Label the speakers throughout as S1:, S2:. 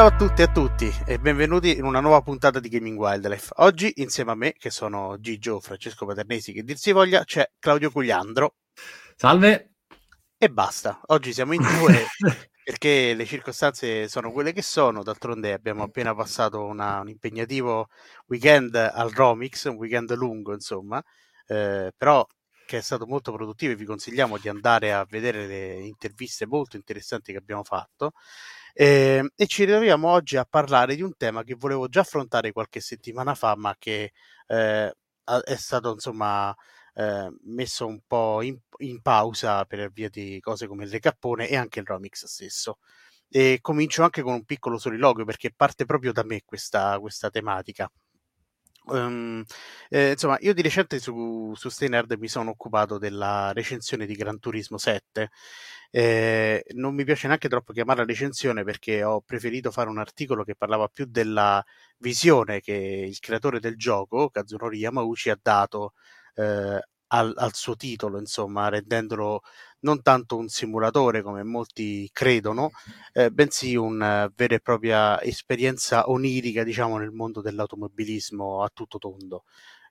S1: Ciao a tutti e a tutti e benvenuti in una nuova puntata di Gaming Wildlife. Oggi insieme a me, che sono Gigio Francesco Paternesi, che dir si voglia, c'è Claudio Cugliandro.
S2: Salve.
S1: E basta. Oggi siamo in due perché le circostanze sono quelle che sono. D'altronde abbiamo appena passato una, un impegnativo weekend al Romix, un weekend lungo, insomma, eh, però che è stato molto produttivo e vi consigliamo di andare a vedere le interviste molto interessanti che abbiamo fatto. Eh, e ci ritroviamo oggi a parlare di un tema che volevo già affrontare qualche settimana fa, ma che eh, è stato insomma eh, messo un po' in, in, pausa per via di cose come il recappone e anche il Romix stesso. E comincio anche con un piccolo soliloquio perché parte proprio da me questa, questa tematica. Um, eh, insomma, io di recente su, su Stay mi sono occupato della recensione di Gran Turismo 7. Eh, non mi piace neanche troppo chiamarla recensione perché ho preferito fare un articolo che parlava più della visione che il creatore del gioco, Kazunori Yamauchi, ha dato eh, al, al, suo titolo, insomma, rendendolo non tanto un simulatore come molti credono, eh, bensì una uh, vera e propria esperienza onirica, diciamo, nel mondo dell'automobilismo a tutto tondo.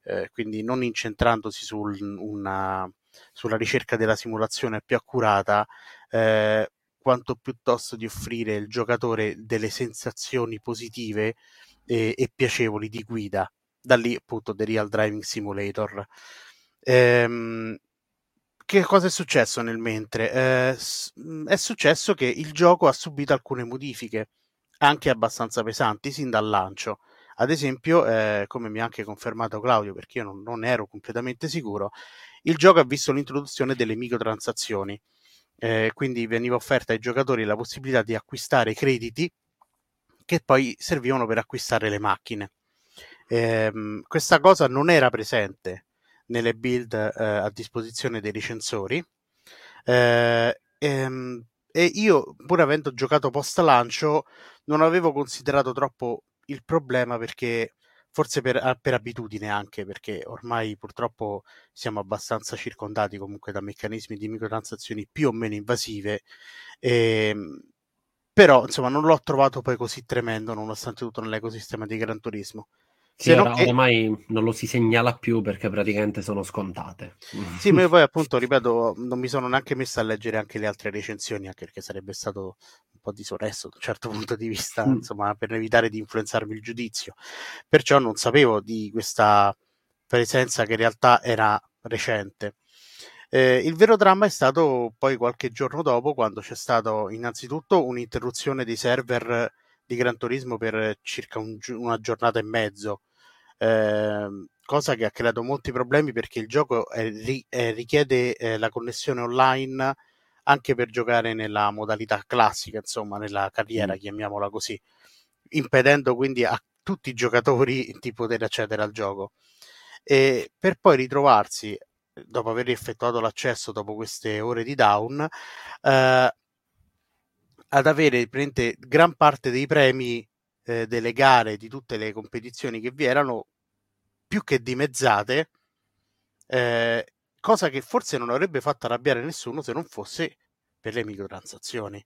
S1: Eh, quindi non incentrandosi sul, una, sulla ricerca della simulazione più accurata, eh, quanto piuttosto di offrire al giocatore delle sensazioni positive e, e piacevoli di guida. Da lì appunto The Real Driving Simulator. Ehm, che cosa è successo nel mentre? Eh, è successo che il gioco ha subito alcune modifiche, anche abbastanza pesanti, sin dal lancio. Ad esempio, eh, come mi ha anche confermato Claudio, perché io non, non, ero completamente sicuro, il gioco ha visto l'introduzione delle microtransazioni. Eh, quindi veniva offerta ai giocatori la possibilità di acquistare crediti che poi servivano per acquistare le macchine. Eh, questa cosa non era presente nelle build eh, a disposizione dei recensori. Eh, ehm, e io, pur avendo giocato post lancio, non avevo considerato troppo il problema perché forse per, per, abitudine anche perché ormai purtroppo siamo abbastanza circondati comunque da meccanismi di microtransazioni più o meno invasive ehm, però insomma non l'ho trovato poi così tremendo nonostante tutto nell'ecosistema di Gran Turismo
S2: sì, ora, che... ormai non lo si segnala più perché praticamente sono scontate.
S1: Sì, ma poi appunto, ripeto, non mi sono neanche messo a leggere anche le altre recensioni, anche perché sarebbe stato un po' disonesto da un certo punto di vista, mm. insomma, per evitare di influenzarmi il giudizio. Perciò non sapevo di questa presenza che in realtà era recente. Eh, il vero dramma è stato poi qualche giorno dopo, quando c'è stato innanzitutto un'interruzione dei server di Gran Turismo per circa un, una giornata e mezzo Ehm, cosa che ha creato molti problemi perché il gioco è, è, richiede eh, la connessione online anche per giocare nella modalità classica, insomma, nella carriera, mm. chiamiamola così, impedendo quindi a tutti i giocatori di poter accedere al gioco. E per poi ritrovarsi, dopo aver effettuato l'accesso dopo queste ore di down, eh, ad avere gran parte dei premi eh, delle gare di tutte le competizioni che vi erano più che dimezzate, eh, cosa che forse non avrebbe fatto arrabbiare nessuno se non fosse per le microtransazioni.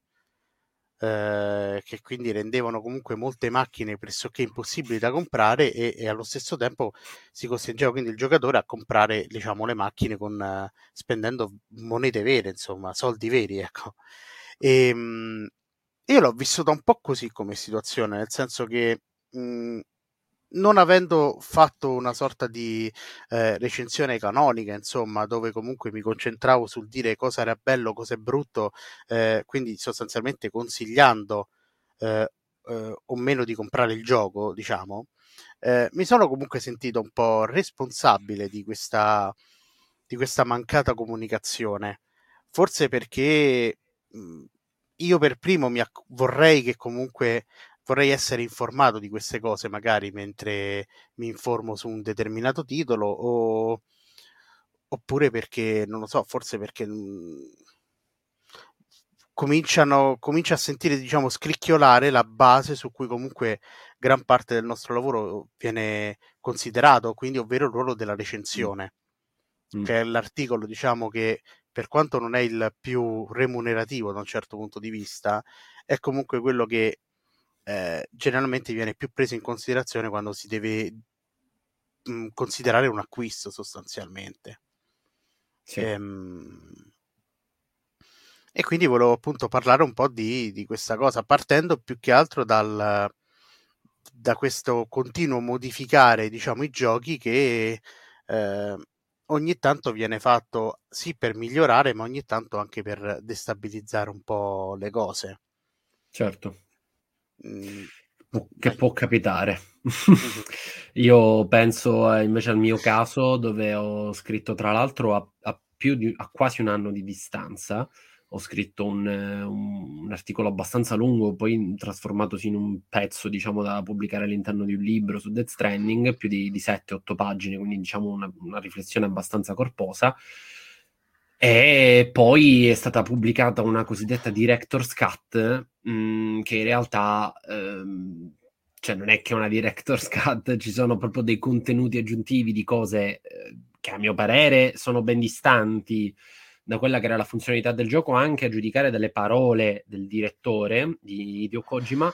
S1: Eh, che quindi rendevano comunque molte macchine pressoché impossibili da comprare e, e, allo stesso tempo si costringeva quindi il giocatore a comprare diciamo le macchine con, uh, spendendo monete vere insomma soldi veri ecco e, ehm, io l'ho vissuta un po' così come situazione, nel senso che mh, non avendo fatto una sorta di eh, recensione canonica, insomma, dove comunque mi concentravo sul dire cosa era bello, cosa è brutto, eh, quindi sostanzialmente consigliando eh, eh o meno di comprare il gioco, diciamo, eh, mi sono comunque sentito un po' responsabile di questa, di questa mancata comunicazione. Forse perché mh, io per primo acc- vorrei che comunque vorrei essere informato di queste cose magari mentre mi informo su un determinato titolo o oppure perché non lo so, forse perché mh, cominciano comincia a sentire diciamo scricchiolare la base su cui comunque gran parte del nostro lavoro viene considerato, quindi ovvero il ruolo della recensione. Mm. Che è l'articolo diciamo che per quanto non è il più remunerativo da un certo punto di vista, è comunque quello che eh, generalmente viene più preso in considerazione quando si deve mh, mm, considerare un acquisto sostanzialmente. Sì. Ehm, e quindi volevo appunto parlare un po' di, di questa cosa, partendo più che altro dal, da questo continuo modificare diciamo, i giochi che eh, ogni tanto viene fatto sì per migliorare, ma ogni tanto anche per destabilizzare un po' le cose.
S2: Certo. Che può capitare. Io penso eh, invece al mio caso dove ho scritto tra l'altro a, a, di, a quasi un anno di distanza ho scritto un, un, un, articolo abbastanza lungo, poi trasformatosi in un pezzo, diciamo, da pubblicare all'interno di un libro su Death Stranding, più di, di 7-8 pagine, quindi diciamo una, una, riflessione abbastanza corposa. E poi è stata pubblicata una cosiddetta Director's Cut, mh, mm, che in realtà... Ehm, cioè non è che una director's cut, ci sono proprio dei contenuti aggiuntivi di cose eh, che a mio parere sono ben distanti da quella che era la funzionalità del gioco anche a giudicare dalle parole del direttore di Hideo Kojima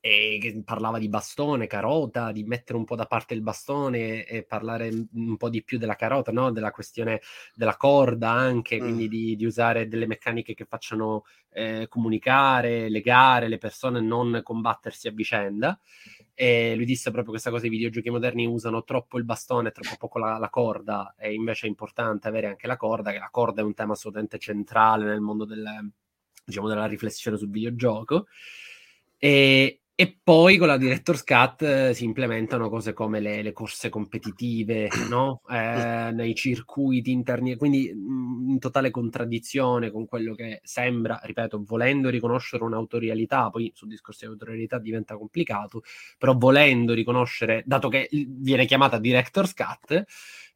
S2: e che parlava di bastone, carota, di mettere un po' da parte il bastone e parlare un po' di più della carota, no? della questione della corda anche, mm. quindi di, di, usare delle meccaniche che facciano eh, comunicare, legare le persone, non combattersi a vicenda. E lui disse proprio questa cosa: i videogiochi moderni usano troppo il bastone, troppo poco la, la, corda, e invece è importante avere anche la corda, che la corda è un tema assolutamente centrale nel mondo del, diciamo, della riflessione sul videogioco. E, e poi con la Director's Cut eh, si implementano cose come le, le corse competitive, no? eh, nei circuiti interni, quindi mm, in totale contraddizione con quello che sembra, ripeto, volendo riconoscere un'autorialità, poi sul discorso di autorialità diventa complicato, però volendo riconoscere, dato che viene chiamata Director's Cut,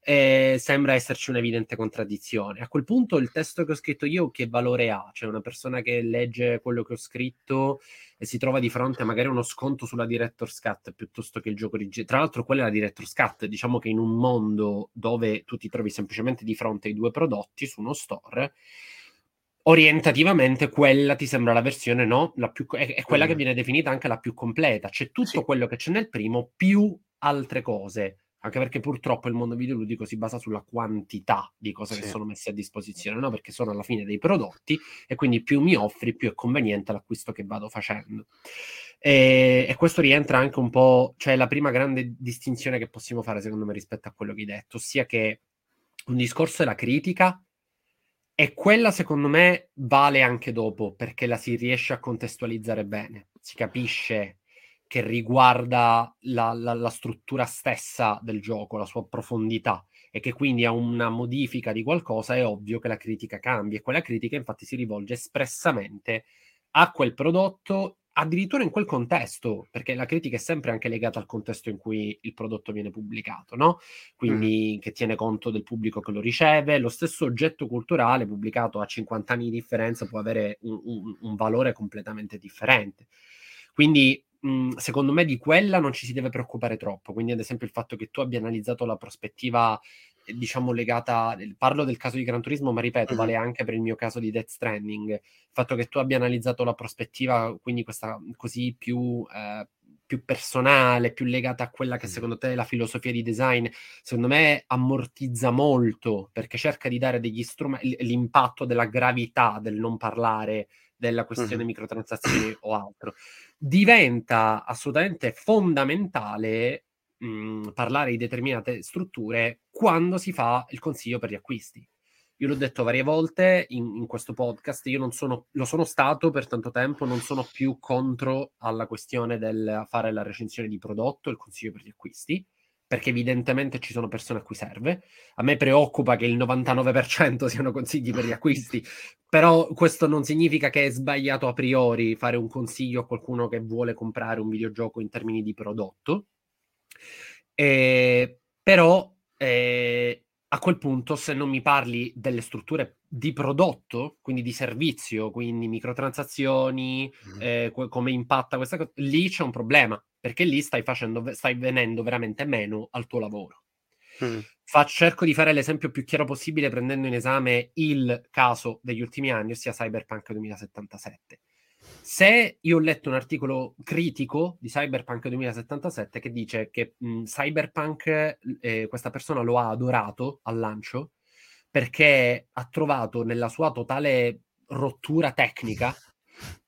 S2: eh, sembra esserci un'evidente contraddizione. A quel punto il testo che ho scritto io che valore ha? Cioè una persona che legge quello che ho scritto e si trova di fronte a magari uno sconto sulla Director's Cut piuttosto che il gioco originale. Tra l'altro, quella è la Director's Cut. Diciamo che in un mondo dove tu ti trovi semplicemente di fronte ai due prodotti su uno store, orientativamente quella ti sembra la versione no? La più, è, è, quella mm. che viene definita anche la più completa. C'è tutto sì. quello che c'è nel primo più altre cose anche perché purtroppo il mondo videoludico si basa sulla quantità di cose sì. che sono messe a disposizione, no? perché sono alla fine dei prodotti e quindi più mi offri, più è conveniente l'acquisto che vado facendo. E, e questo rientra anche un po', cioè la prima grande distinzione che possiamo fare secondo me rispetto a quello che hai detto, ossia che un discorso è la critica e quella secondo me vale anche dopo perché la si riesce a contestualizzare bene, si capisce che riguarda la, la, la, struttura stessa del gioco, la sua profondità e che quindi a una modifica di qualcosa è ovvio che la critica cambia e quella critica infatti si rivolge espressamente a quel prodotto addirittura in quel contesto, perché la critica è sempre anche legata al contesto in cui il prodotto viene pubblicato, no? Quindi mm. che tiene conto del pubblico che lo riceve, lo stesso oggetto culturale pubblicato a 50 anni di differenza può avere un, un, un valore completamente differente. Quindi Mhmm, secondo me di quella non ci si deve preoccupare troppo. Quindi, ad esempio, il fatto che tu abbia analizzato la prospettiva, eh, diciamo, legata. Parlo del caso di Gran Turismo, ma ripeto, mm-hmm. vale anche per il mio caso di Death Stranding. Il fatto che tu abbia analizzato la prospettiva, quindi questa così più. Eh, più personale, più legata a quella che secondo te è la filosofia di design, secondo me ammortizza molto perché cerca di dare degli strumenti, l'impatto della gravità del non parlare della questione uh-huh. microtransazioni o altro diventa assolutamente fondamentale mh, mhmm, parlare di determinate strutture quando si fa il consiglio per gli acquisti. Io l'ho detto varie volte in, in questo podcast, io non sono, lo sono stato per tanto tempo, non sono più contro alla questione del fare la recensione di prodotto, il consiglio per gli acquisti perché evidentemente ci sono persone a cui serve. A me preoccupa che il 99% siano consigli per gli acquisti, però questo non significa che è sbagliato a priori fare un consiglio a qualcuno che vuole comprare un videogioco in termini di prodotto. Eh, però eh, a quel punto, se non mi parli delle strutture di prodotto, quindi di servizio, quindi microtransazioni, mm. eh, come impatta questa cosa, lì c'è un problema perché lì stai, facendo, stai venendo veramente meno al tuo lavoro. Mm. Fa, cerco di fare l'esempio più chiaro possibile prendendo in esame il caso degli ultimi anni, ossia Cyberpunk 2077. Se io ho letto un articolo critico di Cyberpunk 2077 che dice che mh, Cyberpunk, eh, questa persona lo ha adorato al lancio perché ha trovato nella sua totale rottura tecnica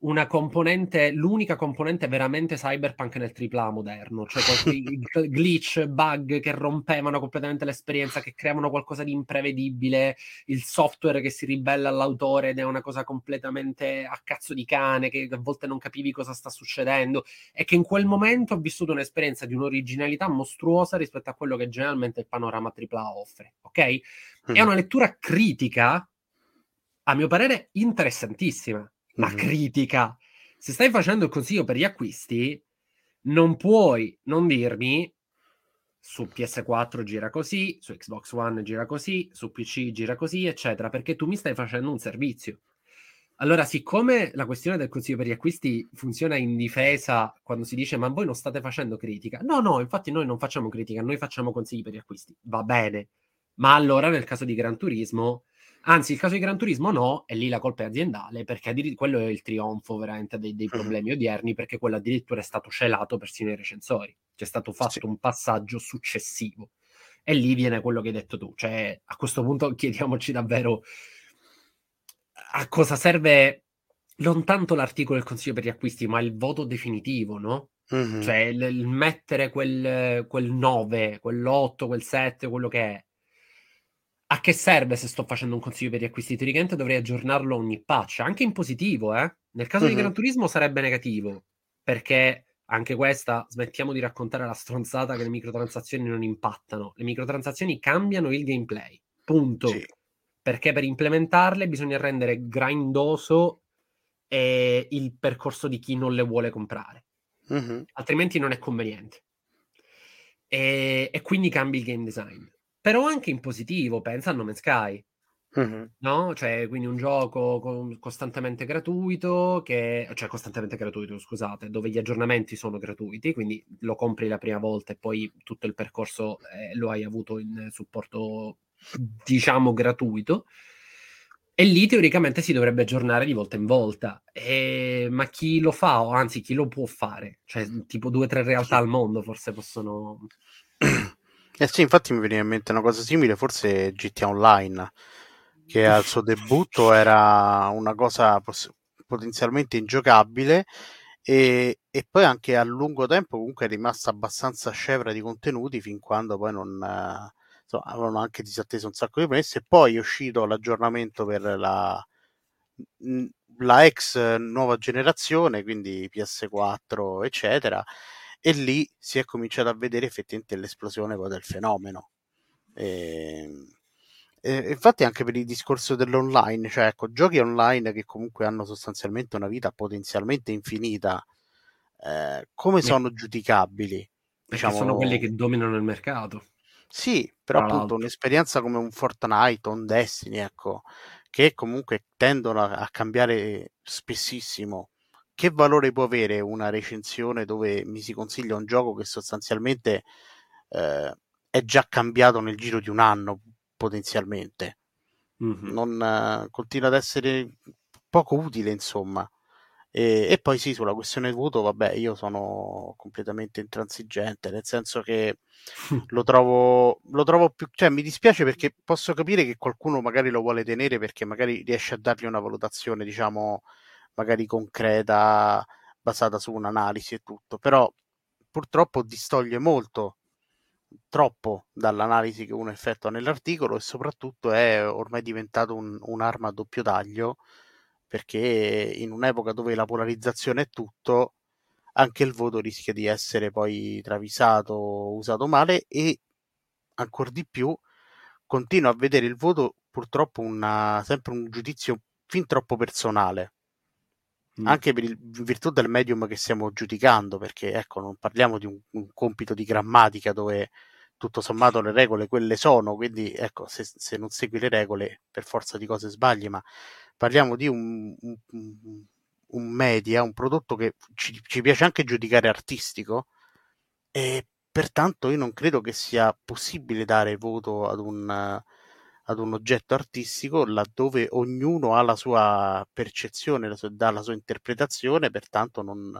S2: una componente, l'unica componente veramente cyberpunk nel AAA moderno, cioè qualche glitch, bug che rompevano completamente l'esperienza, che creavano qualcosa di imprevedibile, il software che si ribella all'autore ed è una cosa completamente a cazzo di cane, che a volte non capivi cosa sta succedendo, e che in quel momento ho vissuto un'esperienza di un'originalità mostruosa rispetto a quello che generalmente il panorama AAA offre, ok? Mm. È una lettura critica, a mio parere, interessantissima ma mm-hmm. critica. Se stai facendo il consiglio per gli acquisti, non puoi non dirmi su PS4 gira così, su Xbox One gira così, su PC gira così, eccetera, perché tu mi stai facendo un servizio. Allora, siccome la questione del consiglio per gli acquisti funziona in difesa quando si dice ma voi non state facendo critica, no, no, infatti noi non facciamo critica, noi facciamo consigli per gli acquisti, va bene, ma allora nel caso di Gran Turismo Anzi, il caso di Gran Turismo no, e lì la colpa è aziendale, perché addir- quello è il trionfo veramente dei, dei problemi odierni, perché quello addirittura è stato celato persino ai recensori. C'è stato fatto sì. un passaggio successivo. E lì viene quello che hai detto tu. Cioè, a questo punto chiediamoci davvero a cosa serve non tanto l'articolo del consiglio per gli acquisti, ma il voto definitivo, no? Mm-hmm. Cioè, il, il mettere quel, quel 9, quell'8, quel 7, quello che è a che serve se sto facendo un consiglio per gli acquisti? Teoricamente dovrei aggiornarlo ogni patch, anche in positivo, eh? Nel caso uh-huh. di Gran Turismo sarebbe negativo, perché anche questa, smettiamo di raccontare la stronzata che le microtransazioni non impattano. Le microtransazioni cambiano il gameplay, punto. Sì. Perché per implementarle bisogna rendere grindoso eh, il percorso di chi non le vuole comprare. Uh-huh. Altrimenti non è conveniente. E, e quindi cambi il game design però anche in positivo, pensa a No Man's Sky. Mm-hmm. No? Cioè, quindi un gioco con, costantemente gratuito, che, cioè costantemente gratuito, scusate, dove gli aggiornamenti sono gratuiti, quindi lo compri la prima volta e poi tutto il percorso eh, lo hai avuto in supporto, diciamo, gratuito. E lì teoricamente si dovrebbe aggiornare di volta in volta. E... Ma chi lo fa, o anzi chi lo può fare? Cioè, tipo due o tre realtà al mondo forse possono...
S1: Eh sì, infatti mi veniva in mente una cosa simile, forse GTA Online, che al suo debutto era una cosa poss- potenzialmente ingiocabile e, e, poi anche a lungo tempo comunque è rimasta abbastanza scevra di contenuti fin quando poi non... Eh, avevano anche disatteso un sacco di promesse. E poi è uscito l'aggiornamento per la, la ex nuova generazione, quindi PS4 eccetera e lì si è cominciato a vedere effettivamente l'esplosione del fenomeno. E, e, infatti anche per il discorso dell'online, cioè ecco, giochi online che comunque hanno sostanzialmente una vita potenzialmente infinita, eh, come sono giudicabili?
S2: Diciamo... sono quelli che dominano il mercato.
S1: Sì, però appunto l'altro. un'esperienza come un Fortnite o un Destiny, ecco, che comunque tendono a, a cambiare spessissimo che valore può avere una recensione dove mi si consiglia un gioco che sostanzialmente eh, è già cambiato nel giro di un anno potenzialmente mm-hmm. non eh, continua ad essere poco utile insomma e, e, poi sì sulla questione voto vabbè io sono completamente intransigente nel senso che lo trovo lo trovo più cioè mi dispiace perché posso capire che qualcuno magari lo vuole tenere perché magari riesce a dargli una valutazione diciamo magari concreta, basata su un'analisi e tutto, però purtroppo distoglie molto, troppo dall'analisi che uno effettua nell'articolo e soprattutto è ormai diventato un, un'arma a doppio taglio perché in un'epoca dove la polarizzazione è tutto, anche il voto rischia di essere poi travisato, usato male e ancora di più continuo a vedere il voto purtroppo una, sempre un giudizio fin troppo personale Mm. anche per il, virtù del medium che stiamo giudicando, perché ecco, non parliamo di un, un, compito di grammatica dove tutto sommato le regole quelle sono, quindi ecco, se, se non segui le regole per forza di cose sbagli, ma parliamo di un, un, un media, un prodotto che ci, ci, piace anche giudicare artistico e pertanto io non credo che sia possibile dare voto ad un ad un oggetto artistico laddove ognuno ha la sua percezione, la sua, dà la sua interpretazione, pertanto non,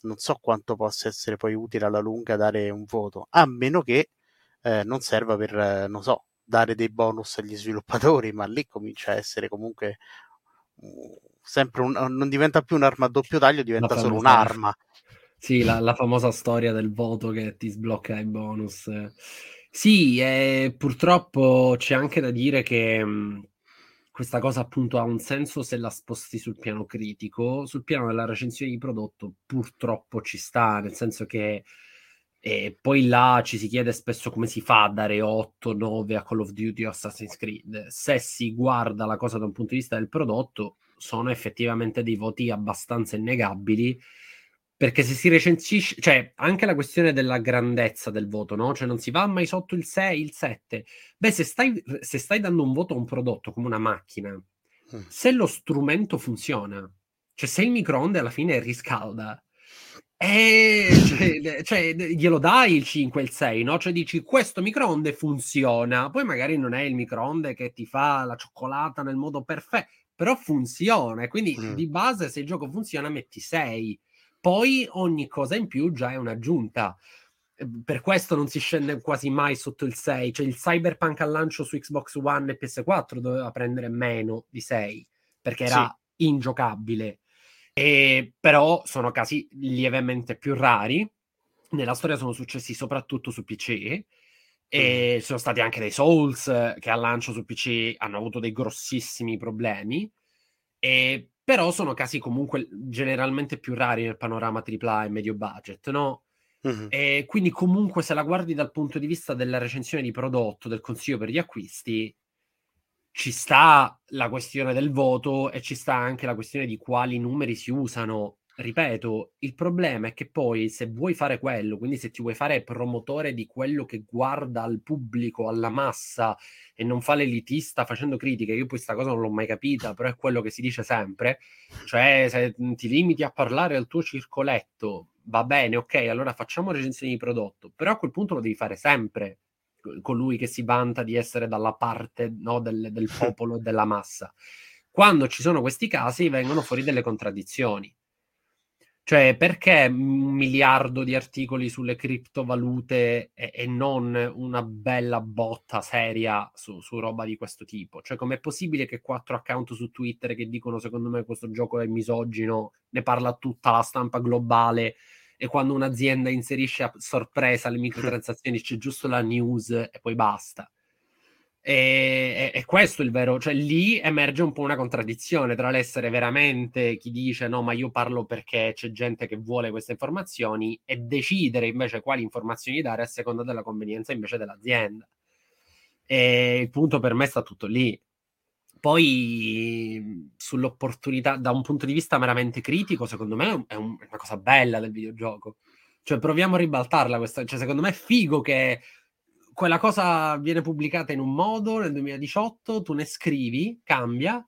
S1: non so quanto possa essere poi utile alla lunga dare un voto, a meno che eh, non serva per, eh, non so, dare dei bonus agli sviluppatori, ma lì comincia a essere comunque uh, sempre un, non diventa più un'arma a doppio taglio, diventa solo un'arma.
S2: Sì, la, la, famosa storia del voto che ti sblocca i bonus. Sì, eh, purtroppo c'è anche da dire che mh, questa cosa appunto ha un senso se la sposti sul piano critico. Sul piano della recensione di prodotto purtroppo ci sta, nel senso che e poi là ci si chiede spesso come si fa a dare 8, 9 a Call of Duty o Assassin's Creed. Se si guarda la cosa da un punto di vista del prodotto, sono effettivamente dei voti abbastanza innegabili. Perché se si recensisce, cioè anche la questione della grandezza del voto, no? Cioè non si va mai sotto il 6, il 7. Beh, se stai, se stai dando un voto a un prodotto come una macchina, mm. se lo strumento funziona, cioè se il microonde alla fine riscalda, eh, cioè, cioè, glielo dai il 5 e il 6, no? Cioè dici questo microonde funziona, poi magari non è il microonde che ti fa la cioccolata nel modo perfetto, però funziona, quindi mm. di base se il gioco funziona metti 6, poi ogni cosa in più già è un'aggiunta. Ehm, per questo non si scende quasi mai sotto il 6, cioè il Cyberpunk al lancio su Xbox One e PS4 doveva prendere meno di 6 perché era sì. ingiocabile e, però sono casi lievemente più rari. Nella storia sono successi soprattutto su PC. E mm. sono stati anche dei Souls che al lancio su PC hanno avuto dei grossissimi problemi. E, però sono casi comunque generalmente più rari nel panorama AAA e medio budget, no? Mm-hmm. E quindi comunque se la guardi dal punto di vista della recensione di prodotto, del consiglio per gli acquisti, ci sta la questione del voto e ci sta anche la questione di quali numeri si usano. Ripeto, il problema è che poi se vuoi fare quello, quindi se ti vuoi fare promotore di quello che guarda al pubblico, alla massa e non fa l'elitista facendo critiche, io questa cosa non l'ho mai capita, però è quello che si dice sempre, cioè se ti limiti a parlare al tuo circoletto, va bene, ok, allora facciamo recensioni di prodotto, però a quel punto lo devi fare sempre, colui che si vanta di essere dalla parte no, del, del popolo e della massa. Quando ci sono questi casi vengono fuori delle contraddizioni. Cioè, perché un miliardo di articoli sulle criptovalute e, e non una bella botta seria su, su, roba di questo tipo? Cioè, com'è possibile che quattro account su Twitter che dicono secondo me questo gioco è misogino, ne parla tutta la stampa globale e quando un'azienda inserisce a sorpresa le microtransazioni c'è giusto la news e poi basta. E, e, e, questo è il vero, cioè lì emerge un po' una contraddizione tra l'essere veramente chi dice no, ma io parlo perché c'è gente che vuole queste informazioni e decidere invece quali informazioni dare a seconda della convenienza invece dell'azienda. E il punto per me sta tutto lì. Poi sull'opportunità, da un punto di vista meramente critico, secondo me è, un, è una cosa bella del videogioco. Cioè, proviamo a ribaltarla questa. Cioè, secondo me è figo che quella cosa viene pubblicata in un modo nel 2018, tu ne scrivi, cambia,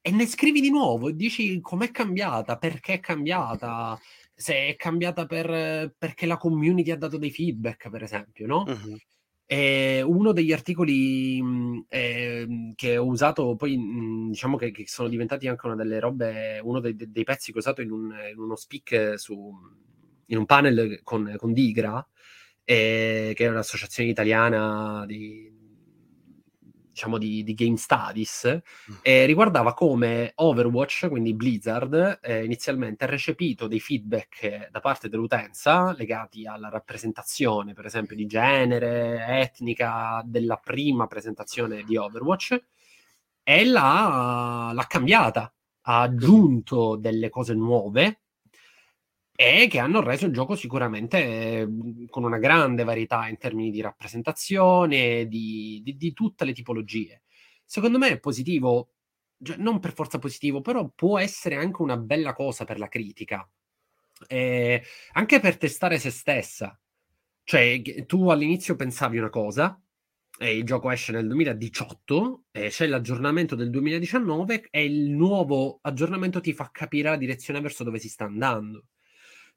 S2: e ne scrivi di nuovo e dici com'è cambiata, perché è cambiata, se è cambiata per, perché la community ha dato dei feedback, per esempio, no? Uh-huh. E uno degli articoli eh, che ho usato, poi mh, diciamo che, che, sono diventati anche una delle robe, uno dei, dei pezzi che ho usato in, un, in uno speak su, in un panel con, con Digra, eh, che è un'associazione italiana di, diciamo, di, di Game Studies, mm. eh, riguardava come Overwatch, quindi Blizzard, eh, inizialmente ha recepito dei feedback da parte dell'utenza legati alla rappresentazione, per esempio, di genere, etnica della prima presentazione di Overwatch e l'ha, l'ha cambiata, ha aggiunto delle cose nuove e che hanno reso il gioco sicuramente mhmm, con una grande varietà in termini di rappresentazione, di, di, di tutte le tipologie. Secondo me è positivo, cioè, non per forza positivo, però può essere anche una bella cosa per la critica, eh, anche per testare se stessa. Cioè, tu all'inizio pensavi una cosa, e il gioco esce nel 2018, e c'è l'aggiornamento del 2019 e il nuovo aggiornamento ti fa capire la direzione verso dove si sta andando.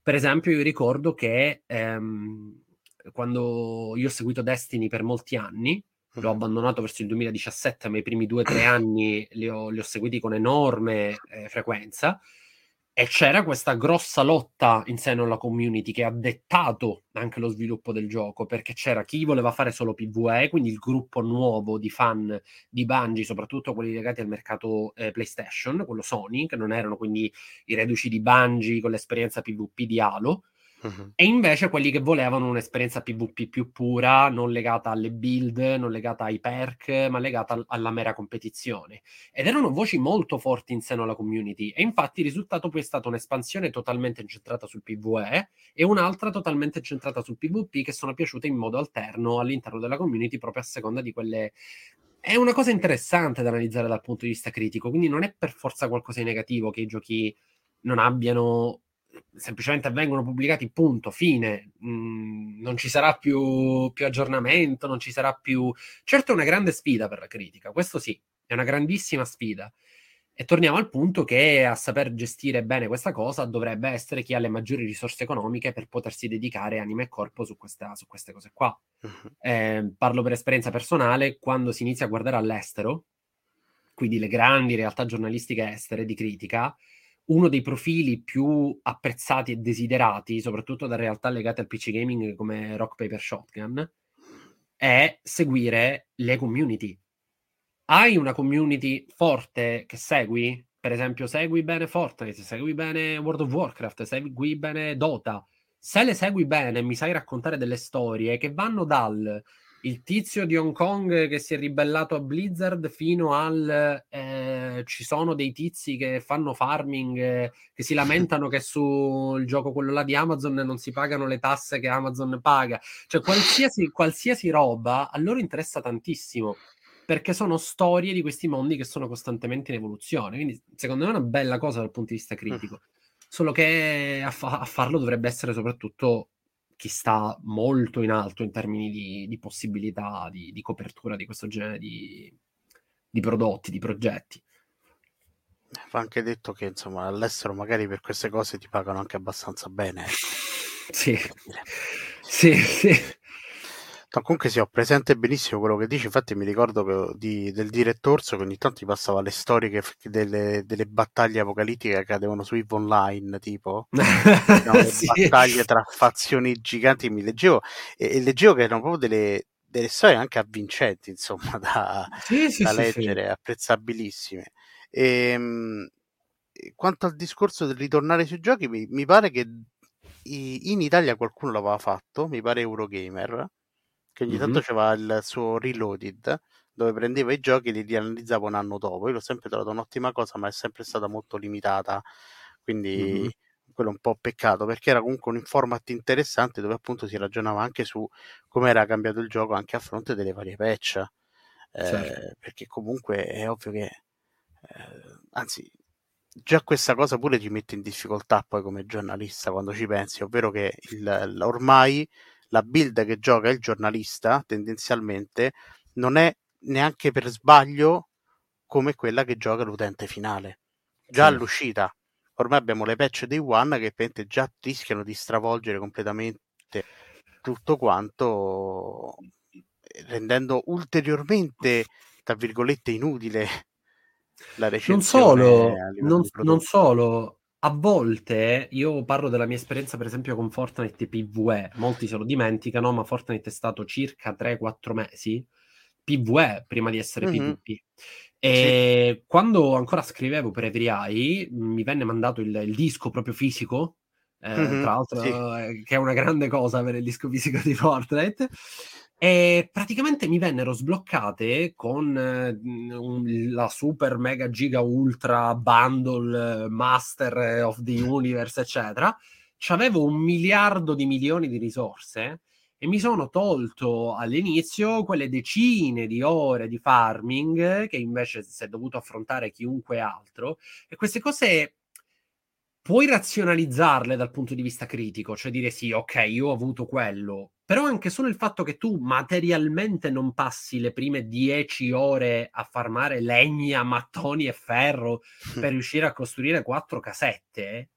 S2: Per esempio, io ricordo che ehm, quando io ho seguito Destiny per molti anni, l'ho abbandonato verso il 2017, ma i primi due o tre anni li ho, li ho, seguiti con enorme eh, frequenza. E c'era questa grossa lotta in seno alla community che ha dettato anche lo sviluppo del gioco, perché c'era chi voleva fare solo PvE, quindi il gruppo nuovo di fan di Bungie, soprattutto quelli legati al mercato eh, PlayStation, quello Sony, che non erano quindi i reduci di Bungie con l'esperienza PvP di Halo, Uh-huh. E invece quelli che volevano un'esperienza PvP più pura, non legata alle build, non legata ai perk, ma legata al- alla mera competizione. Ed erano voci molto forti in seno alla community. E infatti il risultato poi è stata un'espansione totalmente incentrata sul PvE e un'altra totalmente incentrata sul PvP che sono piaciute in modo alterno all'interno della community proprio a seconda di quelle è una cosa interessante da analizzare dal punto di vista critico, quindi non è per forza qualcosa di negativo che i giochi non abbiano semplicemente vengono pubblicati, punto, fine. Mm, non ci sarà più, più, aggiornamento, non ci sarà più... Certo è una grande sfida per la critica, questo sì, è una grandissima sfida. E torniamo al punto che a saper gestire bene questa cosa dovrebbe essere chi ha le maggiori risorse economiche per potersi dedicare anima e corpo su, questa, su queste cose qua. Uh-huh. Eh, parlo per esperienza personale, quando si inizia a guardare all'estero, quindi le grandi realtà giornalistiche estere di critica, uno dei profili più apprezzati e desiderati, soprattutto da realtà legate al PC gaming come Rock Paper Shotgun, è seguire le community. Hai una community forte che segui? Per esempio, segui bene Fortnite, segui bene World of Warcraft, segui bene Dota. Se le segui bene, mi sai raccontare delle storie che vanno dal il tizio di Hong Kong che si è ribellato a Blizzard fino al eh, ci sono dei tizi che fanno farming eh, che si lamentano che sul gioco quello là di Amazon non si pagano le tasse che Amazon paga. Cioè qualsiasi, qualsiasi roba a loro interessa tantissimo perché sono storie di questi mondi che sono costantemente in evoluzione. Quindi secondo me è una bella cosa dal punto di vista critico. Solo che a, fa- a farlo dovrebbe essere soprattutto chi sta molto in alto in termini di, di possibilità di, di, copertura di questo genere di, di prodotti, di progetti.
S1: Va anche detto che insomma all'estero magari per queste cose ti pagano anche abbastanza bene. Ecco.
S2: Sì. sì, sì.
S1: No, comunque sì, ho presente benissimo quello che dici, infatti mi ricordo che, di, del direttorso che ogni tanto ti passava le storie che, delle, delle, battaglie apocalittiche che accadevano su EVE Online, tipo no, le sì. battaglie tra fazioni giganti, mi leggevo e, e leggevo che erano proprio delle, delle storie anche avvincenti, insomma, da, sì, sì, da leggere, apprezzabilissime. E, ehm, quanto al discorso del ritornare sui giochi, mi, mi pare che in Italia qualcuno l'aveva fatto, mi pare Eurogamer, che ogni tanto c'era il suo reloaded dove prendeva i giochi e li rianalizzava un anno dopo. Io l'ho sempre trovato un'ottima cosa, ma è sempre stata molto limitata, quindi mm-hmm. quello è un po' peccato perché era comunque un format interessante dove appunto si ragionava anche su come era cambiato il gioco anche a fronte delle varie patch. Eh, certo. Perché comunque è ovvio che, eh, anzi, già questa cosa pure ti mette in difficoltà poi come giornalista quando ci pensi, ovvero che il, ormai la build che gioca il giornalista tendenzialmente non è neanche per sbaglio come quella che gioca l'utente finale. Già sì. all'uscita, ormai abbiamo le patch dei One che già rischiano di stravolgere completamente tutto quanto, rendendo ulteriormente, tra virgolette, inutile la recensione.
S2: Non solo, non, non solo, a volte io parlo della mia esperienza, per esempio, con Fortnite PvE. Molti se lo dimenticano, ma Fortnite è stato circa 3-4 mesi PvE prima di essere mm-hmm. PvP. E sì. quando ancora scrivevo per Every mi venne mandato il, il disco proprio fisico. Eh, mm-hmm. Tra l'altro, sì. eh, che è una grande cosa avere il disco fisico di Fortnite. E praticamente mi vennero sbloccate con eh, un, la super mega giga ultra bundle master of the universe, eccetera. C'avevo un miliardo di milioni di risorse e mi sono tolto all'inizio quelle decine di ore di farming che invece si è dovuto affrontare chiunque altro. E queste cose puoi razionalizzarle dal punto di vista critico, cioè dire sì, ok, io ho avuto quello, però anche solo il fatto che tu materialmente non passi le prime dieci ore a farmare legna, mattoni e ferro per riuscire a costruire quattro casette,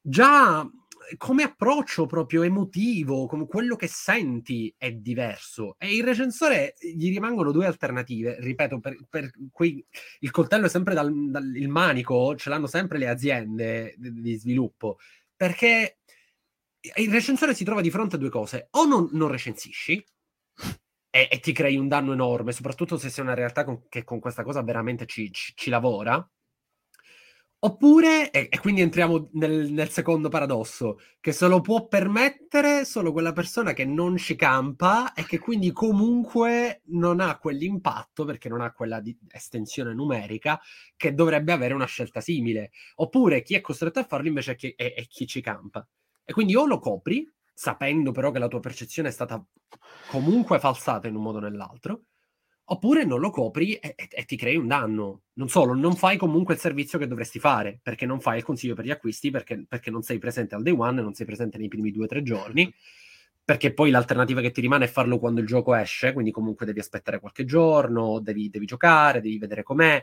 S2: già come approccio proprio emotivo, come quello che senti è diverso. E il recensore gli rimangono due alternative. Ripeto, per, per cui il coltello è sempre dal, dal manico, ce l'hanno sempre le aziende di, di sviluppo, perché il recensore si trova di fronte a due cose: o non, non recensisci, e, e, ti crei un danno enorme, soprattutto se sei una realtà con, che con questa cosa veramente ci, ci, ci lavora. Oppure, e, e quindi entriamo nel, nel, secondo paradosso, che se lo può permettere solo quella persona che non ci campa e che quindi comunque non ha quell'impatto, perché non ha quella estensione numerica, che dovrebbe avere una scelta simile. Oppure chi è costretto a farlo invece è chi, è, è chi ci campa. E quindi o lo copri, sapendo però che la tua percezione è stata comunque falsata in un modo o nell'altro, oppure non lo copri e, e, e, ti crei un danno. Non solo, non fai comunque il servizio che dovresti fare, perché non fai il consiglio per gli acquisti, perché, perché non sei presente al day one, non sei presente nei primi due o tre giorni, perché poi l'alternativa che ti rimane è farlo quando il gioco esce, quindi comunque devi aspettare qualche giorno, devi, devi giocare, devi vedere com'è.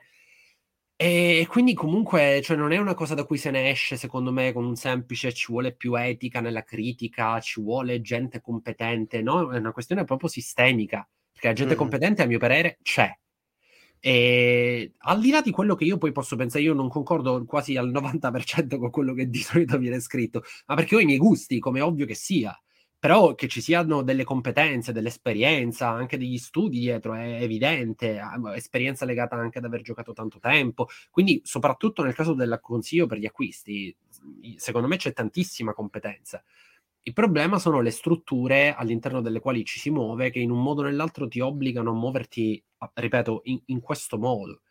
S2: E quindi comunque cioè, non è una cosa da cui se ne esce, secondo me, con un semplice ci vuole più etica nella critica, ci vuole gente competente, no? È una questione proprio sistemica, perché la gente mm. competente, a mio parere, c'è. E al di là di quello che io poi posso pensare, io non concordo quasi al 90% con quello che di solito viene scritto, ma perché ho i miei gusti, come ovvio che sia però che ci siano delle competenze, dell'esperienza, anche degli studi dietro è evidente, esperienza legata anche ad aver giocato tanto tempo, quindi soprattutto nel caso del consiglio per gli acquisti, secondo me c'è tantissima competenza. Il problema sono le strutture all'interno delle quali ci si muove che in un modo o nell'altro ti obbligano a muoverti, ripeto, in, in questo modo.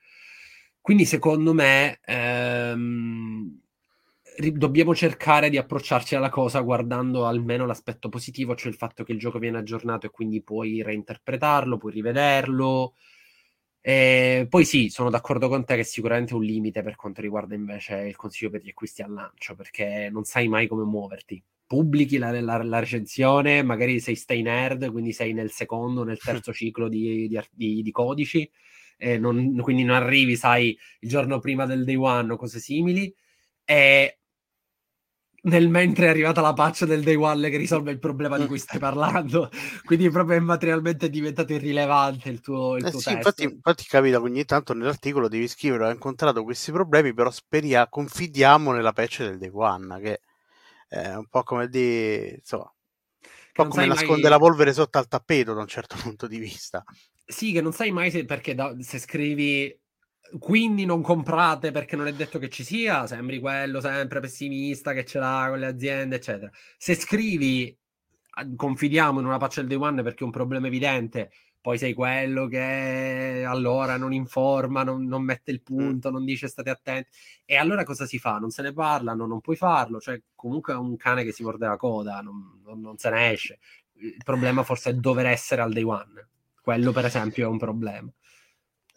S2: Quindi secondo me ehm, dobbiamo cercare di approcciarci alla cosa guardando almeno l'aspetto positivo, cioè il fatto che il gioco viene aggiornato e quindi puoi reinterpretarlo, puoi rivederlo. E poi sì, sono d'accordo con te che sicuramente è un limite per quanto riguarda invece il consiglio per gli acquisti al lancio, perché non sai mai come muoverti. Pubblichi la, la, la recensione, magari sei stay nerd, quindi sei nel secondo, nel terzo ciclo di, di, di, di codici, non, quindi non arrivi, sai, il giorno prima del day one o cose simili. E nel mentre è arrivata la patch del day one che risolve il problema di cui stai parlando. Quindi proprio materialmente è diventato irrilevante il tuo, il
S1: eh
S2: tuo
S1: sì, infatti, infatti, capita che ogni tanto nell'articolo devi scrivere ho incontrato questi problemi, però speria, confidiamo nella patch del day one, che è un po' come di insomma, un po' come nasconde mai... la polvere sotto al tappeto da un certo punto di vista.
S2: Sì, che non sai mai se perché da, se scrivi quindi non comprate perché non è detto che ci sia, sembri quello sempre pessimista che ce l'ha con le aziende, eccetera. Se scrivi confidiamo in una patch del day one perché è un problema evidente, poi sei quello che allora non informa, non, non mette il punto, non dice state attenti. E allora cosa si fa? Non se ne parla, no, non puoi farlo, cioè comunque è un cane che si morde la coda, non, non, non se ne esce. Il problema forse è dover essere al day one. Quello per esempio è un problema.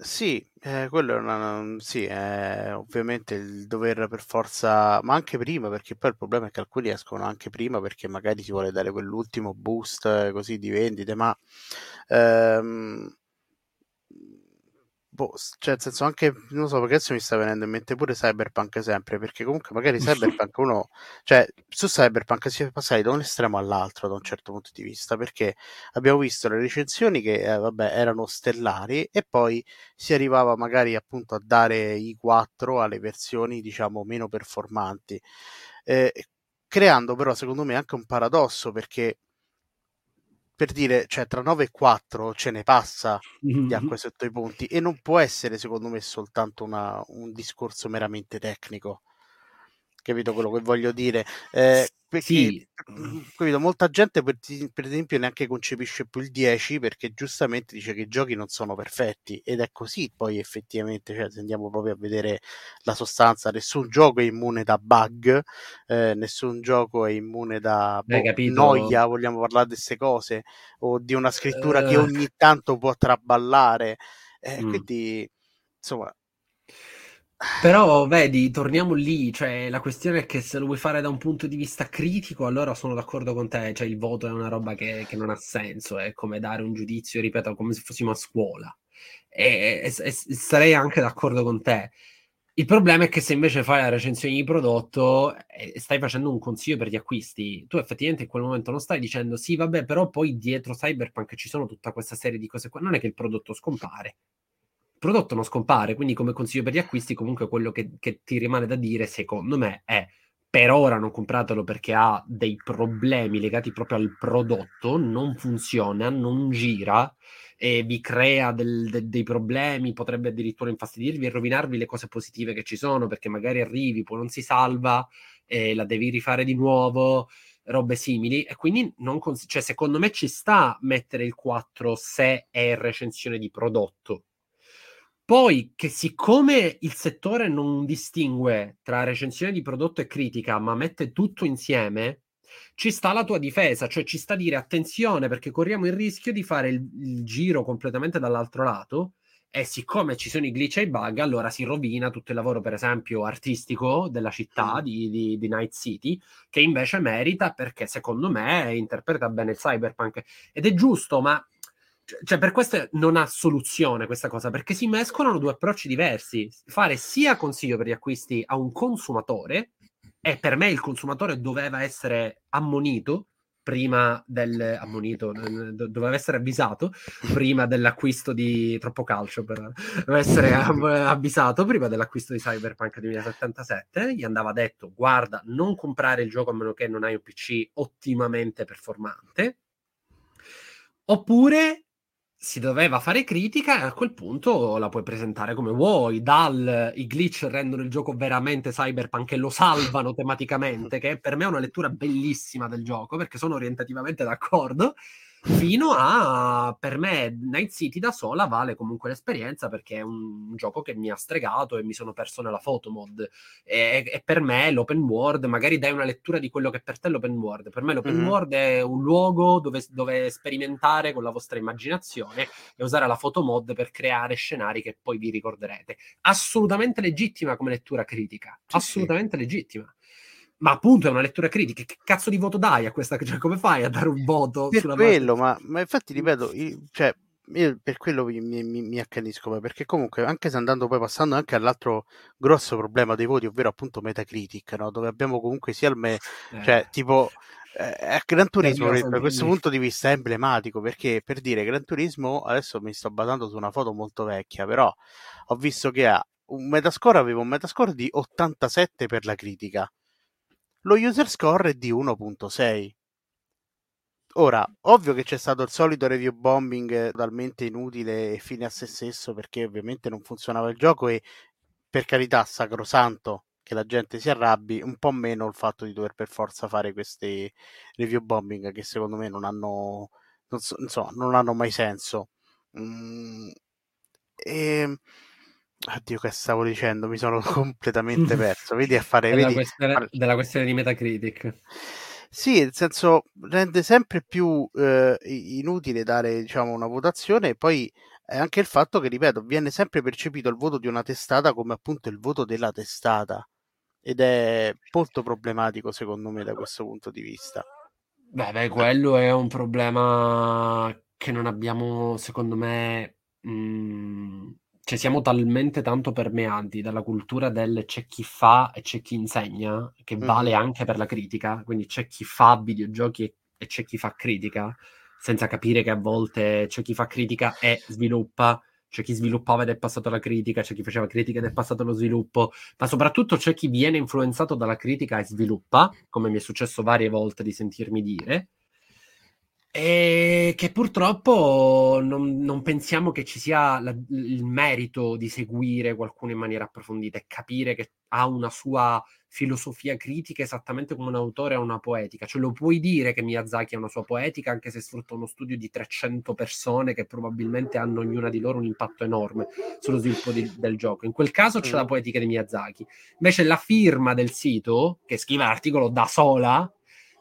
S1: Sì, eh, quello è una, sì, è ovviamente il dover per forza, ma anche prima, perché poi il problema è che alcuni escono anche prima perché magari si vuole dare quell'ultimo boost eh, così di vendite, ma ehm, boh, cioè, nel senso anche, non so, perché adesso mi sta venendo in mente pure Cyberpunk sempre, perché comunque magari Cyberpunk uno, cioè, su Cyberpunk si è passati da un estremo all'altro da un certo punto di vista, perché abbiamo visto le recensioni che, eh, vabbè, erano stellari e poi si arrivava magari appunto a dare i 4 alle versioni, diciamo, meno performanti, eh, creando però, secondo me, anche un paradosso, perché per dire, cioè tra 9 e 4 ce ne passa di acqua sotto i ponti e non può essere secondo me soltanto una, un discorso meramente tecnico. Capito quello che voglio dire? Eh, perché, sì. capito, molta gente per, per, esempio neanche concepisce più il 10 perché giustamente dice che i giochi non sono perfetti ed è così poi effettivamente cioè, se andiamo proprio a vedere la sostanza nessun gioco è immune da bug eh, nessun gioco è immune da boh, noia vogliamo parlare di queste cose o di una scrittura uh... che ogni tanto può traballare eh, mm. quindi insomma
S2: però vedi, torniamo lì, cioè la questione è che se lo vuoi fare da un punto di vista critico, allora sono d'accordo con te, cioè il voto è una roba che, che non ha senso, è come dare un giudizio, ripeto, come se fossimo a scuola. E, e, e sarei anche d'accordo con te. Il problema è che se invece fai la recensione di prodotto e stai facendo un consiglio per gli acquisti, tu effettivamente in quel momento non stai dicendo sì, vabbè, però poi dietro Cyberpunk ci sono tutta questa serie di cose qua. Non è che il prodotto scompare. Prodotto non scompare, quindi come consiglio per gli acquisti comunque quello che, che ti rimane da dire, secondo me, è per ora non compratelo perché ha dei problemi legati proprio al prodotto, non funziona, non gira e vi crea del, de, dei problemi, potrebbe addirittura infastidirvi e rovinarvi le cose positive che ci sono, perché magari arrivi, poi non si salva, e la devi rifare di nuovo, robe simili. E quindi non cons- cioè, secondo me ci sta mettere il 4 se è recensione di prodotto. Poi che siccome il settore non distingue tra recensione di prodotto e critica, ma mette tutto insieme, ci sta la tua difesa, cioè ci sta a dire attenzione perché corriamo il rischio di fare il, il giro completamente dall'altro lato e siccome ci sono i glitch e i bug, allora si rovina tutto il lavoro, per esempio, artistico della città di, di, di, Night City, che invece merita perché secondo me interpreta bene il cyberpunk. Ed è giusto, ma cioè, per questo non ha soluzione questa cosa, perché si mescolano due approcci diversi. Fare sia consiglio per gli acquisti a un consumatore, e per me il consumatore doveva essere ammonito prima del ammonito, doveva essere avvisato prima dell'acquisto di troppo calcio per essere avvisato prima dell'acquisto di Cyberpunk 2077 gli andava detto guarda non comprare il gioco a meno che non hai un PC ottimamente performante oppure si doveva fare critica e a quel punto la puoi presentare come vuoi. Dal i glitch rendono il gioco veramente cyberpunk e lo salvano tematicamente, che per me è una lettura bellissima del gioco perché sono orientativamente d'accordo fino a per me Night City da sola vale comunque l'esperienza perché è un, gioco che mi ha stregato e mi sono perso nella photomod. E, e, per me l'open world magari dai una lettura di quello che è per te l'open world. Per me l'open mm-hmm. world è un luogo dove, dove, sperimentare con la vostra immaginazione e usare la photomod per creare scenari che poi vi ricorderete. Assolutamente legittima come lettura critica. Assolutamente sì. legittima ma appunto è una lettura critica. Che cazzo di voto dai a questa? Cioè, come fai a dare un voto
S1: per sulla quello, ma, ma, infatti ripeto, io, cioè, io per quello mi, mi, mi, accanisco, perché comunque anche se andando poi passando anche all'altro grosso problema dei voti, ovvero appunto Metacritic, no? dove abbiamo comunque sia il me, eh. cioè tipo eh, Gran Turismo da questo punto di vista è emblematico perché per dire Gran Turismo adesso mi sto basando su una foto molto vecchia, però ho visto che ha un metascore, aveva un metascore di 87 per la critica lo user score è di 1.6. Ora, ovvio che c'è stato il solito review bombing totalmente inutile e fine a se stesso perché ovviamente non funzionava il gioco e per carità sacrosanto che la gente si arrabbi, un po' meno il fatto di dover per forza fare questi review bombing che secondo me non hanno, non so, insomma, non hanno mai senso. Mm, e ehm, Oddio, che stavo dicendo? Mi sono completamente perso. Vedi a fare.
S2: Della,
S1: vedi,
S2: questione, della questione di Metacritic.
S1: Sì, nel senso rende sempre più eh, inutile dare diciamo, una votazione e poi è anche il fatto che, ripeto, viene sempre percepito il voto di una testata come appunto il voto della testata ed è molto problematico secondo me da questo punto di vista.
S2: Beh, beh quello è un problema che non abbiamo, secondo me, mh, mm, cioè siamo talmente tanto permeati dalla cultura del c'è chi fa e c'è chi insegna, che vale anche per la critica, quindi c'è chi fa videogiochi e, e c'è chi fa critica, senza capire che a volte c'è chi fa critica e sviluppa, c'è chi sviluppava ed è passato alla critica, c'è chi faceva critica ed è passato allo sviluppo, ma soprattutto c'è chi viene influenzato dalla critica e sviluppa, come mi è successo varie volte di sentirmi dire, e che purtroppo non, non pensiamo che ci sia la, il merito di seguire qualcuno in maniera approfondita e capire che ha una sua filosofia critica esattamente come un autore ha una poetica. Cioè lo puoi dire che Miyazaki ha una sua poetica anche se sfrutta uno studio di 300 persone che probabilmente hanno ognuna di loro un impatto enorme sullo sviluppo di, del gioco. In quel caso c'è la mm. poetica di Miyazaki. Invece la firma del sito, che scrive l'articolo da sola,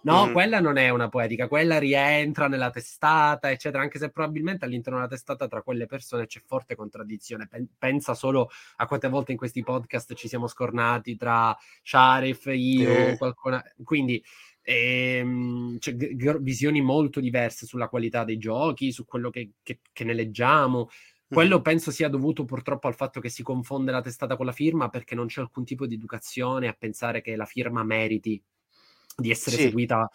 S2: No, mm. quella non è una poetica, quella rientra nella testata, eccetera, anche se probabilmente all'interno della testata tra quelle persone c'è forte contraddizione. Pensa solo a quante volte in questi podcast ci siamo scornati tra Sharif, io, eh. qualcuna... Quindi ehm, c'è g- visioni molto diverse sulla qualità dei giochi, su quello che, che, che ne leggiamo. Quello mm. penso sia dovuto purtroppo al fatto che si confonde la testata con la firma perché non c'è alcun tipo di educazione a pensare che la firma meriti di essere sì. seguita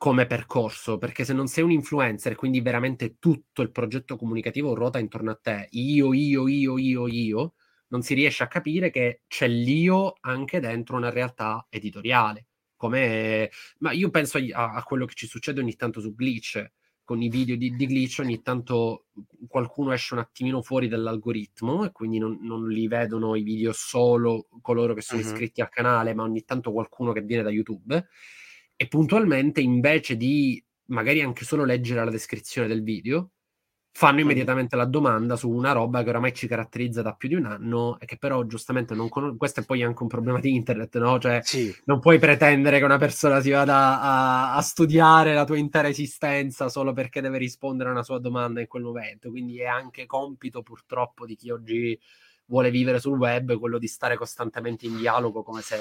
S2: come percorso, perché se non sei un influencer, quindi veramente tutto il progetto comunicativo ruota intorno a te, io, io, io, io, io, non si riesce a capire che c'è l'io anche dentro una realtà editoriale. Come, ma io penso a, a quello che ci succede ogni tanto su Glitch, con i video di, di, Glitch ogni tanto qualcuno esce un attimino fuori dall'algoritmo e quindi non, non li vedono i video solo coloro che sono uh-huh. iscritti al canale, ma ogni tanto qualcuno che viene da YouTube e puntualmente invece di magari anche solo leggere la descrizione del video, fanno immediatamente la domanda su una roba che oramai ci caratterizza da più di un anno e che però giustamente non conosco. Questo è poi anche un problema di internet, no? Cioè, sì. non puoi pretendere che una persona si vada a, a, studiare la tua intera esistenza solo perché deve rispondere a una sua domanda in quel momento. Quindi è anche compito, purtroppo, di chi oggi vuole vivere sul web quello di stare costantemente in dialogo come se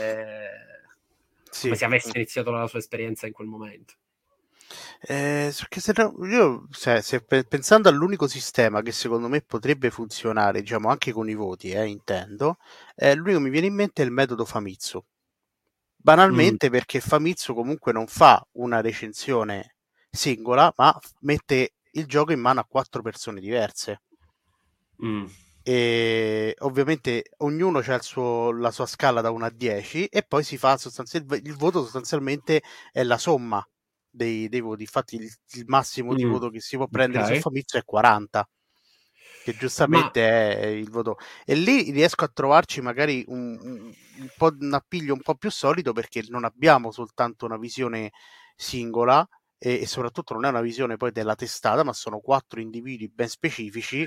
S2: sì. come se avesse iniziato la sua esperienza in quel momento.
S1: Eh, perché se no, io se, se, pensando all'unico sistema che secondo me potrebbe funzionare, diciamo anche con i voti, eh, intendo, eh, l'unico che mi viene in mente è il metodo Famitsu. Banalmente mm. perché Famitsu comunque non fa una recensione singola, ma mette il gioco in mano a quattro persone diverse. Mm e ovviamente ognuno ha la sua scala da 1 a 10 e poi si fa sostanzialmente il voto sostanzialmente è la somma dei, dei voti infatti il, il massimo mm. di voto che si può prendere okay. su Famitsu è 40 che giustamente Ma... è il voto e lì riesco a trovarci magari un, un, un, po', un appiglio un po' più solido perché non abbiamo soltanto una visione singola e, e soprattutto non è una visione poi della testata ma sono quattro individui ben specifici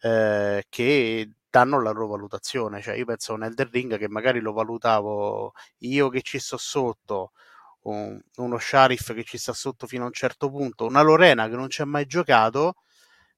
S1: eh, che danno la loro valutazione. Cioè, io penso a un Elder Ring che magari lo valutavo io che ci sto sotto, un, uno Sharif che ci sta sotto fino a un certo punto, una Lorena che non ci ha mai giocato.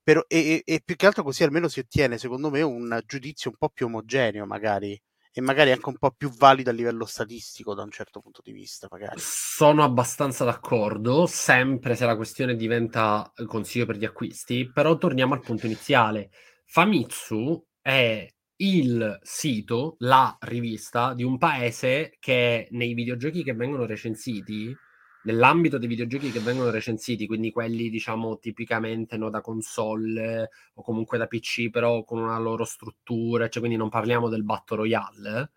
S1: Però, e, e, e più che altro così almeno si ottiene, secondo me, un giudizio un po' più omogeneo, magari e magari anche un po' più valido a livello statistico da un certo punto di vista. Magari.
S2: Sono abbastanza d'accordo, sempre se la questione diventa consiglio per gli acquisti, però torniamo al punto iniziale. Famitsu è il sito, la rivista di un paese che nei videogiochi che vengono recensiti, nell'ambito dei videogiochi che vengono recensiti, quindi quelli diciamo tipicamente no, da console o comunque da PC, però con una loro struttura, cioè quindi non parliamo del Battle Royale,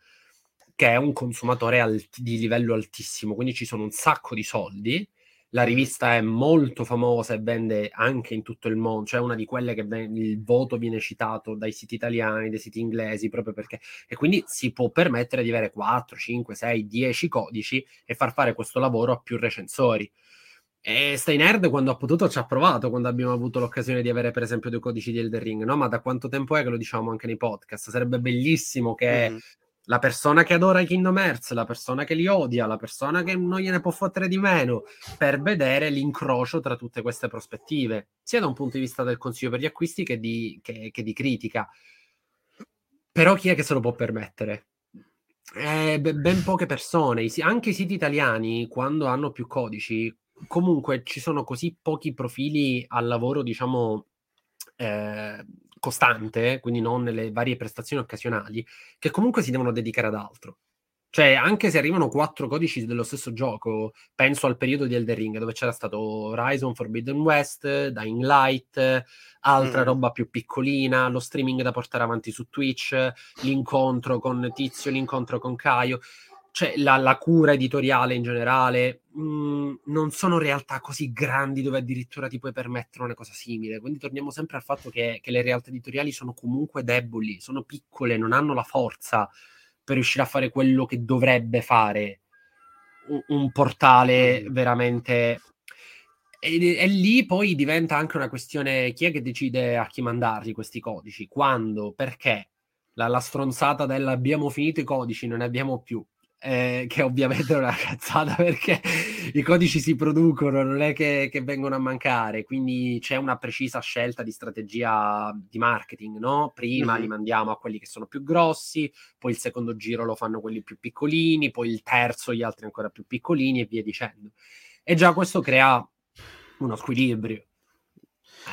S2: che è un consumatore alt- di livello altissimo, quindi ci sono un sacco di soldi la rivista è molto famosa e vende anche in tutto il mondo, cioè una di quelle che ven- il voto viene citato dai siti italiani, dai siti inglesi, proprio perché... E quindi si può permettere di avere 4, 5, 6, 10 codici e far fare questo lavoro a più recensori. E Stay Nerd quando ha potuto ci ha provato, quando abbiamo avuto l'occasione di avere per esempio due codici di Elder Ring, no? Ma da quanto tempo è che lo diciamo anche nei podcast? Sarebbe bellissimo che... Mm-hmm la persona che adora i Kingdom Hearts, la persona che li odia, la persona che non gliene può fottere di meno, per vedere l'incrocio tra tutte queste prospettive, sia da un punto di vista del consiglio per gli acquisti che di, che, che di critica. Però chi è che se lo può permettere? Eh, ben poche persone, anche i siti italiani, quando hanno più codici, comunque ci sono così pochi profili al lavoro, diciamo, eh, costante, quindi non nelle varie prestazioni occasionali, che comunque si devono dedicare ad altro. Cioè, anche se arrivano quattro codici dello stesso gioco, penso al periodo di Elder Ring, dove c'era stato Horizon Forbidden West, Dying Light, altra mm. roba più piccolina, lo streaming da portare avanti su Twitch, l'incontro con Tizio, l'incontro con Caio cioè la, la, cura editoriale in generale, mh, mm, non sono realtà così grandi dove addirittura ti puoi permettere una cosa simile. Quindi torniamo sempre al fatto che, che le realtà editoriali sono comunque deboli, sono piccole, non hanno la forza per riuscire a fare quello che dovrebbe fare un, un portale veramente. E, e, lì poi diventa anche una questione chi è che decide a chi mandarli questi codici, quando, perché. La, la stronzata del abbiamo finito i codici, non ne abbiamo più eh, che ovviamente è una cazzata perché i codici si producono, non è che, che, vengono a mancare, quindi c'è una precisa scelta di strategia di marketing, no? Prima mm-hmm. li mandiamo a quelli che sono più grossi, poi il secondo giro lo fanno quelli più piccolini, poi il terzo gli altri ancora più piccolini e via dicendo. E già questo crea uno squilibrio.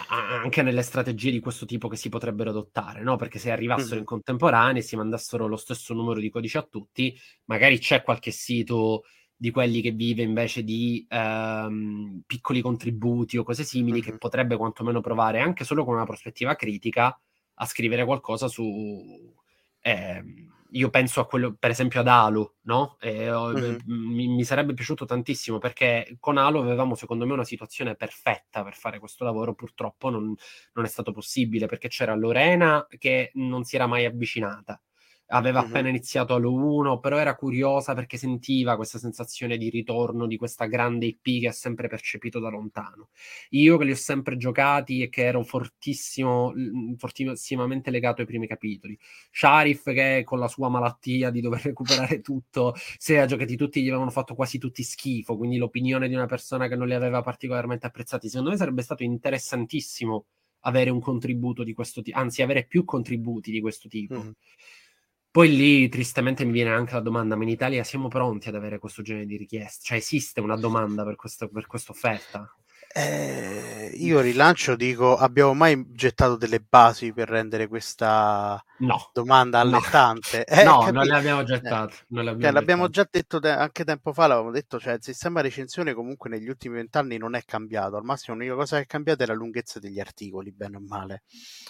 S2: Anche nelle strategie di questo tipo che si potrebbero adottare, no? Perché se arrivassero in contemporanea e si mandassero lo stesso numero di codici a tutti, magari c'è qualche sito di quelli che vive invece di ehm, piccoli contributi o cose simili mm-hmm. che potrebbe quantomeno provare anche solo con una prospettiva critica a scrivere qualcosa su eh, io penso a quello, per esempio, ad Halo, no? E, mm-hmm. mi, mi, sarebbe piaciuto tantissimo perché con Halo avevamo, secondo me, una situazione perfetta per fare questo lavoro. Purtroppo non, non è stato possibile perché c'era Lorena che non si era mai avvicinata aveva mm-hmm. appena iniziato Halo 1, però era curiosa perché sentiva questa sensazione di ritorno di questa grande IP che ha sempre percepito da lontano. Io che li ho sempre giocati e che ero fortissimo, fortissimamente legato ai primi capitoli. Sharif che con la sua malattia di dover recuperare tutto, se ha giocati tutti gli avevano fatto quasi tutti schifo, quindi l'opinione di una persona che non li aveva particolarmente apprezzati, secondo me sarebbe stato interessantissimo avere un contributo di questo tipo, anzi avere più contributi di questo tipo. Mm-hmm. Poi lì tristemente mi viene anche la domanda, ma in Italia siamo pronti ad avere questo genere di richieste? Cioè esiste una domanda per, questa offerta?
S1: Eh, io rilancio, dico, abbiamo mai gettato delle basi per rendere questa
S2: no.
S1: domanda allettante?
S2: No, eh, no non le abbiamo gettate. Eh, non
S1: le abbiamo cioè, l'abbiamo già detto te- anche tempo fa, l'avevamo detto, cioè il sistema recensione comunque negli ultimi vent'anni non è cambiato, al massimo l'unica cosa che è cambiata è la lunghezza degli articoli, bene o male,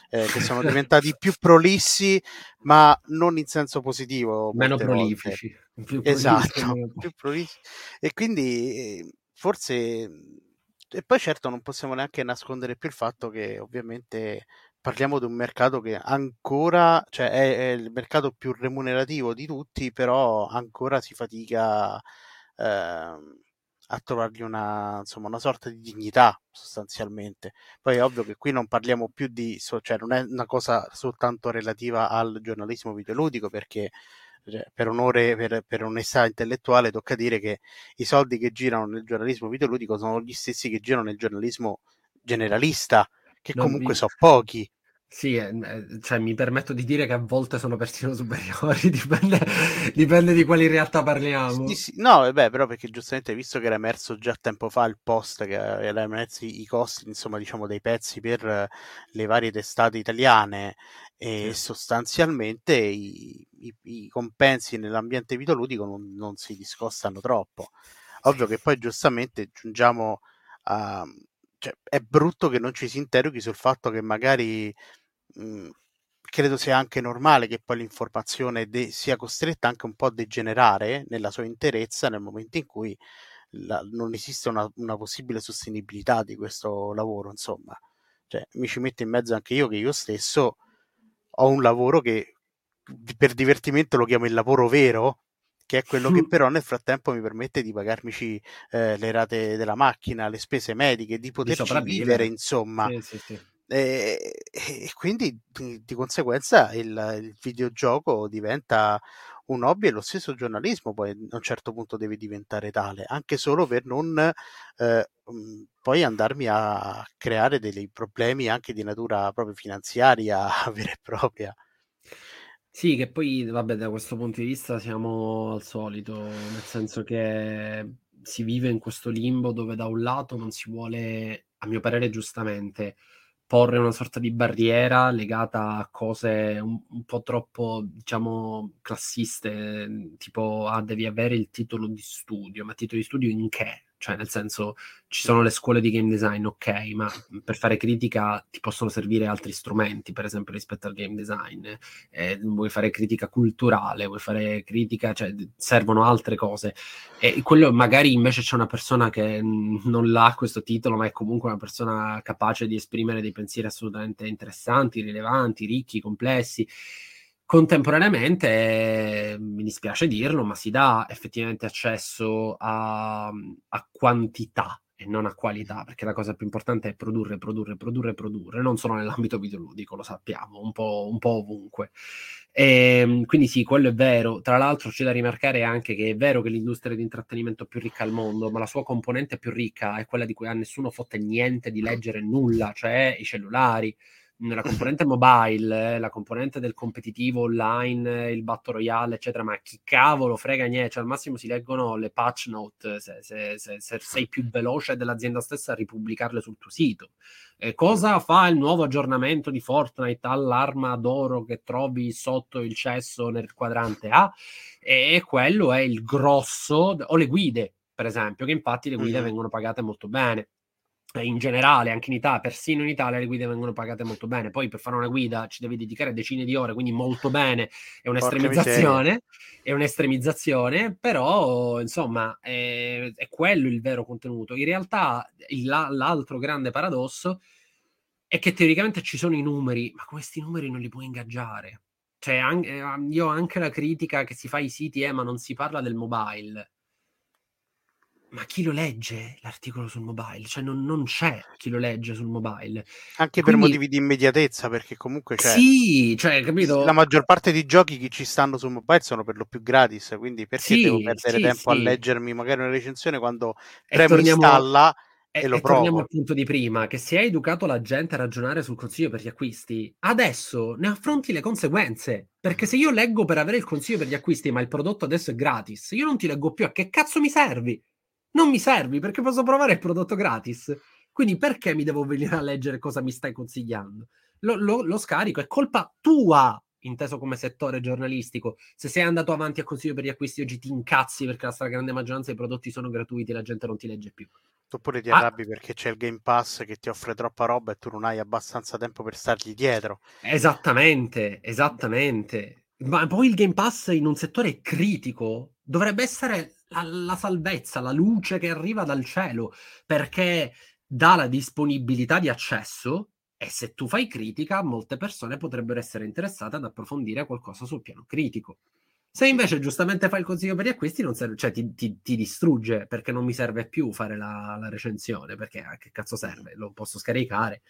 S1: eh, che sono diventati più prolissi, ma non in senso positivo.
S2: Meno prolifici.
S1: Più esatto, più prolifici. E quindi forse e poi certo non possiamo neanche nascondere più il fatto che ovviamente parliamo di un mercato che ancora, cioè è, è il mercato più remunerativo di tutti, però ancora si fatica eh, a trovargli una, insomma, una sorta di dignità sostanzialmente. Poi è ovvio che qui non parliamo più di, cioè non è una cosa soltanto relativa al giornalismo videoludico perché per onore, per, per, onestà intellettuale, tocca dire che i soldi che girano nel giornalismo videoludico sono gli stessi che girano nel giornalismo generalista, che non comunque vi... sono pochi.
S2: Sì, eh, eh, cioè, mi permetto di dire che a volte sono persino superiori, dipende, dipende di quali realtà parliamo.
S1: Sì, sì. No, vabbè, però perché giustamente visto che era emerso già tempo fa il post che era emerso i costi, insomma, diciamo, dei pezzi per le varie testate italiane e sì. sostanzialmente i, i, i, compensi nell'ambiente videoludico non, non si discostano troppo. Ovvio che poi giustamente giungiamo a... Cioè, è brutto che non ci si interroghi sul fatto che magari Mhmm, credo sia anche normale che poi l'informazione de- sia costretta anche un po' a degenerare nella sua interezza nel momento in cui la- non esiste una, una possibile sostenibilità di questo lavoro, insomma. Cioè, mi ci metto in mezzo anche io che io stesso ho un lavoro che per divertimento lo chiamo il lavoro vero, che è quello che però nel frattempo mi permette di pagarmici eh, le rate della macchina, le spese mediche, di poterci di vivere, insomma. Sì, sì, sì. E, e quindi di, conseguenza il, il, videogioco diventa un hobby e lo stesso giornalismo poi a un certo punto deve diventare tale, anche solo per non eh, poi andarmi a creare dei problemi anche di natura proprio finanziaria vera e propria.
S2: Sì, che poi, vabbè, da questo punto di vista siamo al solito, nel senso che si vive in questo limbo dove da un lato non si vuole, a mio parere giustamente, porre una sorta di barriera legata a cose un, un, po' troppo, diciamo, classiste, tipo ah, devi avere il titolo di studio, ma titolo di studio in che? Cioè, nel senso, ci sono le scuole di game design, ok, ma per fare critica ti possono servire altri strumenti, per esempio, rispetto al game design. Eh, vuoi fare critica culturale, vuoi fare critica, cioè, servono altre cose. E quello magari invece c'è una persona che non l'ha questo titolo, ma è comunque una persona capace di esprimere dei pensieri assolutamente interessanti, rilevanti, ricchi, complessi. Contemporaneamente, mi dispiace dirlo, ma si dà effettivamente accesso a, a, quantità e non a qualità, perché la cosa più importante è produrre, produrre, produrre, produrre, non solo nell'ambito videoludico, lo sappiamo, un po', un po ovunque. E, ehm, quindi sì, quello è vero. Tra l'altro c'è da rimarcare anche che è vero che l'industria di intrattenimento è più ricca al mondo, ma la sua componente più ricca è quella di cui a nessuno fotte niente di leggere nulla, cioè i cellulari nella componente mobile, la componente del competitivo online, il battle royale, eccetera, ma chi cavolo frega niente, cioè al massimo si leggono le patch note se, se, se, se sei più veloce dell'azienda stessa a ripubblicarle sul tuo sito. Eh, cosa fa il nuovo aggiornamento di Fortnite all'arma d'oro che trovi sotto il cesso nel quadrante A? E quello è il grosso, o le guide, per esempio, che infatti le guide mm-hmm. vengono pagate molto bene in generale, anche in Italia, persino in Italia le guide vengono pagate molto bene. Poi per fare una guida ci devi dedicare decine di ore, quindi molto bene. È un'estremizzazione, è un'estremizzazione, però insomma è, è, quello il vero contenuto. In realtà il, l'altro grande paradosso è che teoricamente ci sono i numeri, ma questi numeri non li puoi ingaggiare. Cioè, anche, io ho anche la critica che si fa ai siti, eh, ma non si parla del mobile ma chi lo legge l'articolo sul mobile? Cioè non, non c'è chi lo legge sul mobile.
S1: Anche Quindi, per motivi di immediatezza, perché comunque c'è...
S2: Sì, cioè, capito?
S1: La maggior parte dei giochi che ci stanno sul mobile sono per lo più gratis, quindi perché sì, devo perdere sì, tempo sì. a leggermi magari una recensione quando premo torniamo... installa e, e lo e provo.
S2: torniamo al punto di prima, che se hai educato la gente a ragionare sul consiglio per gli acquisti, adesso ne affronti le conseguenze. Perché se io leggo per avere il consiglio per gli acquisti, ma il prodotto adesso è gratis, io non ti leggo più a che cazzo mi servi? Non mi servi perché posso provare il prodotto gratis. Quindi perché mi devo venire a leggere cosa mi stai consigliando? Lo, lo, lo scarico, è colpa tua, inteso come settore giornalistico. Se sei andato avanti a consiglio per gli acquisti oggi ti incazzi perché la stragrande maggioranza dei prodotti sono gratuiti e la gente non ti legge più.
S1: Oppure ti ah. arrabbi ah. perché c'è il Game Pass che ti offre troppa roba e tu non hai abbastanza tempo per stargli dietro.
S2: Esattamente, esattamente. Ma poi il Game Pass in un settore critico dovrebbe essere la, la salvezza, la luce che arriva dal cielo, perché dà la disponibilità di accesso e se tu fai critica, molte persone potrebbero essere interessate ad approfondire qualcosa sul piano critico. Se invece giustamente fai il consiglio per gli acquisti, non serve, cioè ti, ti, ti, distrugge perché non mi serve più fare la, la recensione, perché a che cazzo serve? Lo posso scaricare.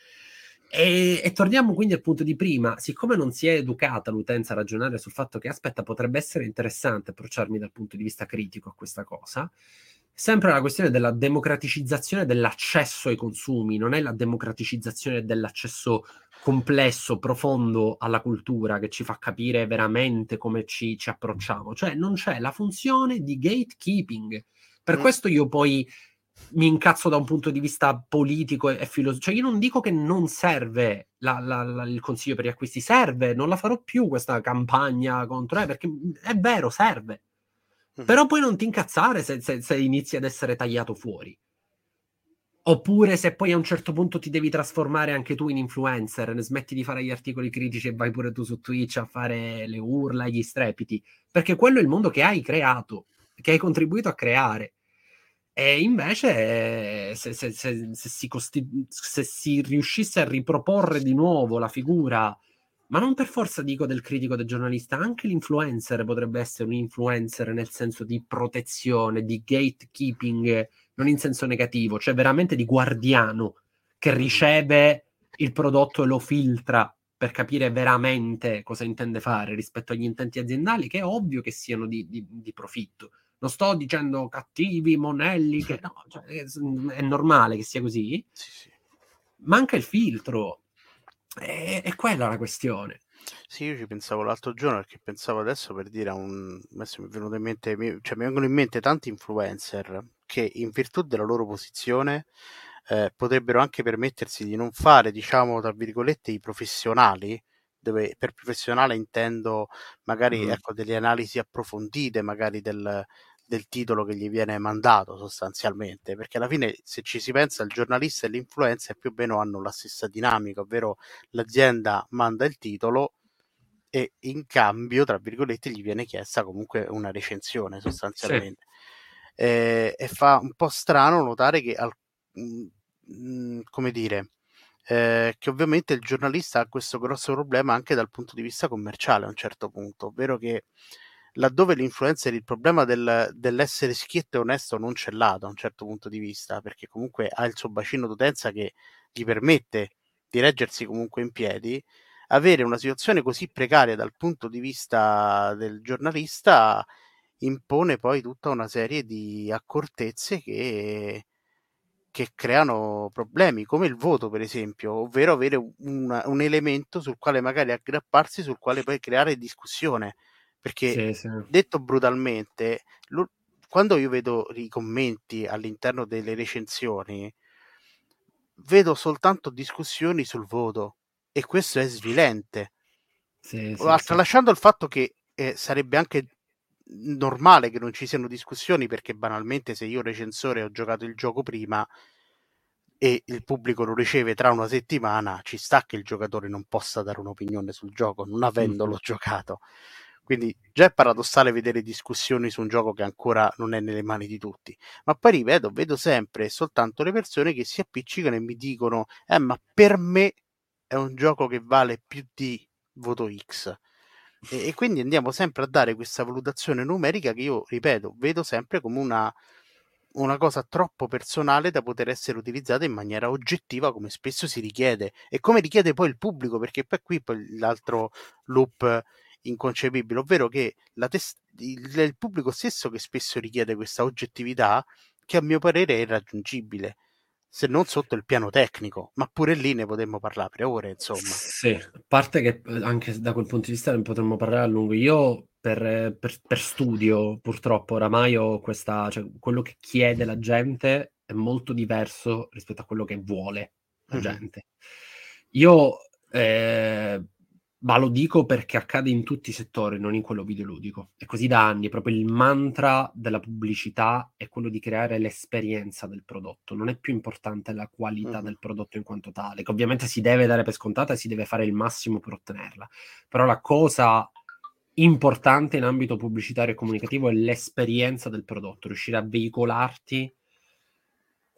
S2: E, e, torniamo quindi al punto di prima, siccome non si è educata l'utenza a ragionare sul fatto che aspetta, potrebbe essere interessante approcciarmi dal punto di vista critico a questa cosa, sempre la questione della democraticizzazione dell'accesso ai consumi, non è la democraticizzazione dell'accesso complesso, profondo alla cultura che ci fa capire veramente come ci, ci approcciamo, cioè non c'è la funzione di gatekeeping. Per mm. questo io poi mi incazzo da un punto di vista politico e, e filosofico. Cioè, io non dico che non serve la, la, la, il consiglio per gli acquisti, serve, non la farò più questa campagna contro, eh, perché è vero, serve. Mm. Però poi non ti incazzare se, se, se inizi ad essere tagliato fuori. Oppure se poi a un certo punto ti devi trasformare anche tu in influencer, ne smetti di fare gli articoli critici e vai pure tu su Twitch a fare le urla e gli strepiti, perché quello è il mondo che hai creato, che hai contribuito a creare. E invece, se, se, se, si costi- se, si riuscisse a riproporre di nuovo la figura, ma non per forza dico del critico, del giornalista, anche l'influencer potrebbe essere un influencer nel senso di protezione, di gatekeeping, non in senso negativo, cioè veramente di guardiano che riceve il prodotto e lo filtra per capire veramente cosa intende fare rispetto agli intenti aziendali, che è ovvio che siano di, di, di profitto non sto dicendo cattivi, monelli, che no, cioè, è, è, normale che sia così. Sì, sì. Manca il filtro, è, è, quella la questione.
S1: Sì, io ci pensavo l'altro giorno perché pensavo adesso per dire a un... Adesso mi è venuto in mente, mi, cioè mi vengono in mente tanti influencer che in virtù della loro posizione eh, potrebbero anche permettersi di non fare, diciamo, tra virgolette, i professionali, dove per professionale intendo magari mm. ecco, delle analisi approfondite, magari del, del titolo che gli viene mandato sostanzialmente, perché alla fine se ci si pensa il giornalista e l'influencer più o meno hanno la stessa dinamica, ovvero l'azienda manda il titolo e in cambio, tra virgolette, gli viene chiesta comunque una recensione sostanzialmente. Sì. Eh, e fa un po' strano notare che, al, mh, mm, come dire, eh, che ovviamente il giornalista ha questo grosso problema anche dal punto di vista commerciale a un certo punto, ovvero che laddove l'influencer il problema del, dell'essere schietto e onesto non ce l'ha da un certo punto di vista, perché comunque ha il suo bacino d'utenza che gli permette di reggersi comunque in piedi, avere una situazione così precaria dal punto di vista del giornalista impone poi tutta una serie di accortezze che che creano problemi, come il voto, per esempio, ovvero avere un, un elemento sul quale magari aggrapparsi, sul quale poi creare discussione. Perché, sì, sì. detto brutalmente, lo, quando io vedo i commenti all'interno delle recensioni, vedo soltanto discussioni sul voto e questo è svilente. Sì, Tralasciando il fatto che eh, sarebbe anche normale che non ci siano discussioni perché banalmente se io recensore ho giocato il gioco prima e il pubblico lo riceve tra una settimana, ci sta che il giocatore non possa dare un'opinione sul gioco non avendolo mm. giocato. Quindi già è paradossale vedere discussioni su un gioco che ancora non è nelle mani di tutti. Ma poi ripeto, vedo sempre soltanto le persone che si appiccicano e mi dicono: Eh, ma per me è un gioco che vale più di voto X. E, e, quindi andiamo sempre a dare questa valutazione numerica che io, ripeto, vedo sempre come una, una cosa troppo personale da poter essere utilizzata in maniera oggettiva come spesso si richiede e come richiede poi il pubblico perché poi qui poi l'altro loop inconcepibile ovvero che tes- il, il pubblico stesso che spesso richiede questa oggettività che a mio parere è irraggiungibile se non sotto il piano tecnico, ma pure lì ne potremmo parlare per ore, insomma.
S2: Sì, a parte che eh, anche da quel punto di vista ne potremmo parlare a lungo. Io per, per, per studio, purtroppo, oramai ho questa, cioè quello che chiede la gente è molto diverso rispetto a quello che vuole la mm-hmm. gente. Io eh, ma lo dico perché accade in tutti i settori, non in quello videoludico. È così da anni, proprio il mantra della pubblicità è quello di creare l'esperienza del prodotto, non è più importante la qualità uh-huh. del prodotto in quanto tale, che ovviamente si deve dare per scontata e si deve fare il massimo per ottenerla. Però la cosa importante in ambito pubblicitario e comunicativo è l'esperienza del prodotto, riuscire a veicolarti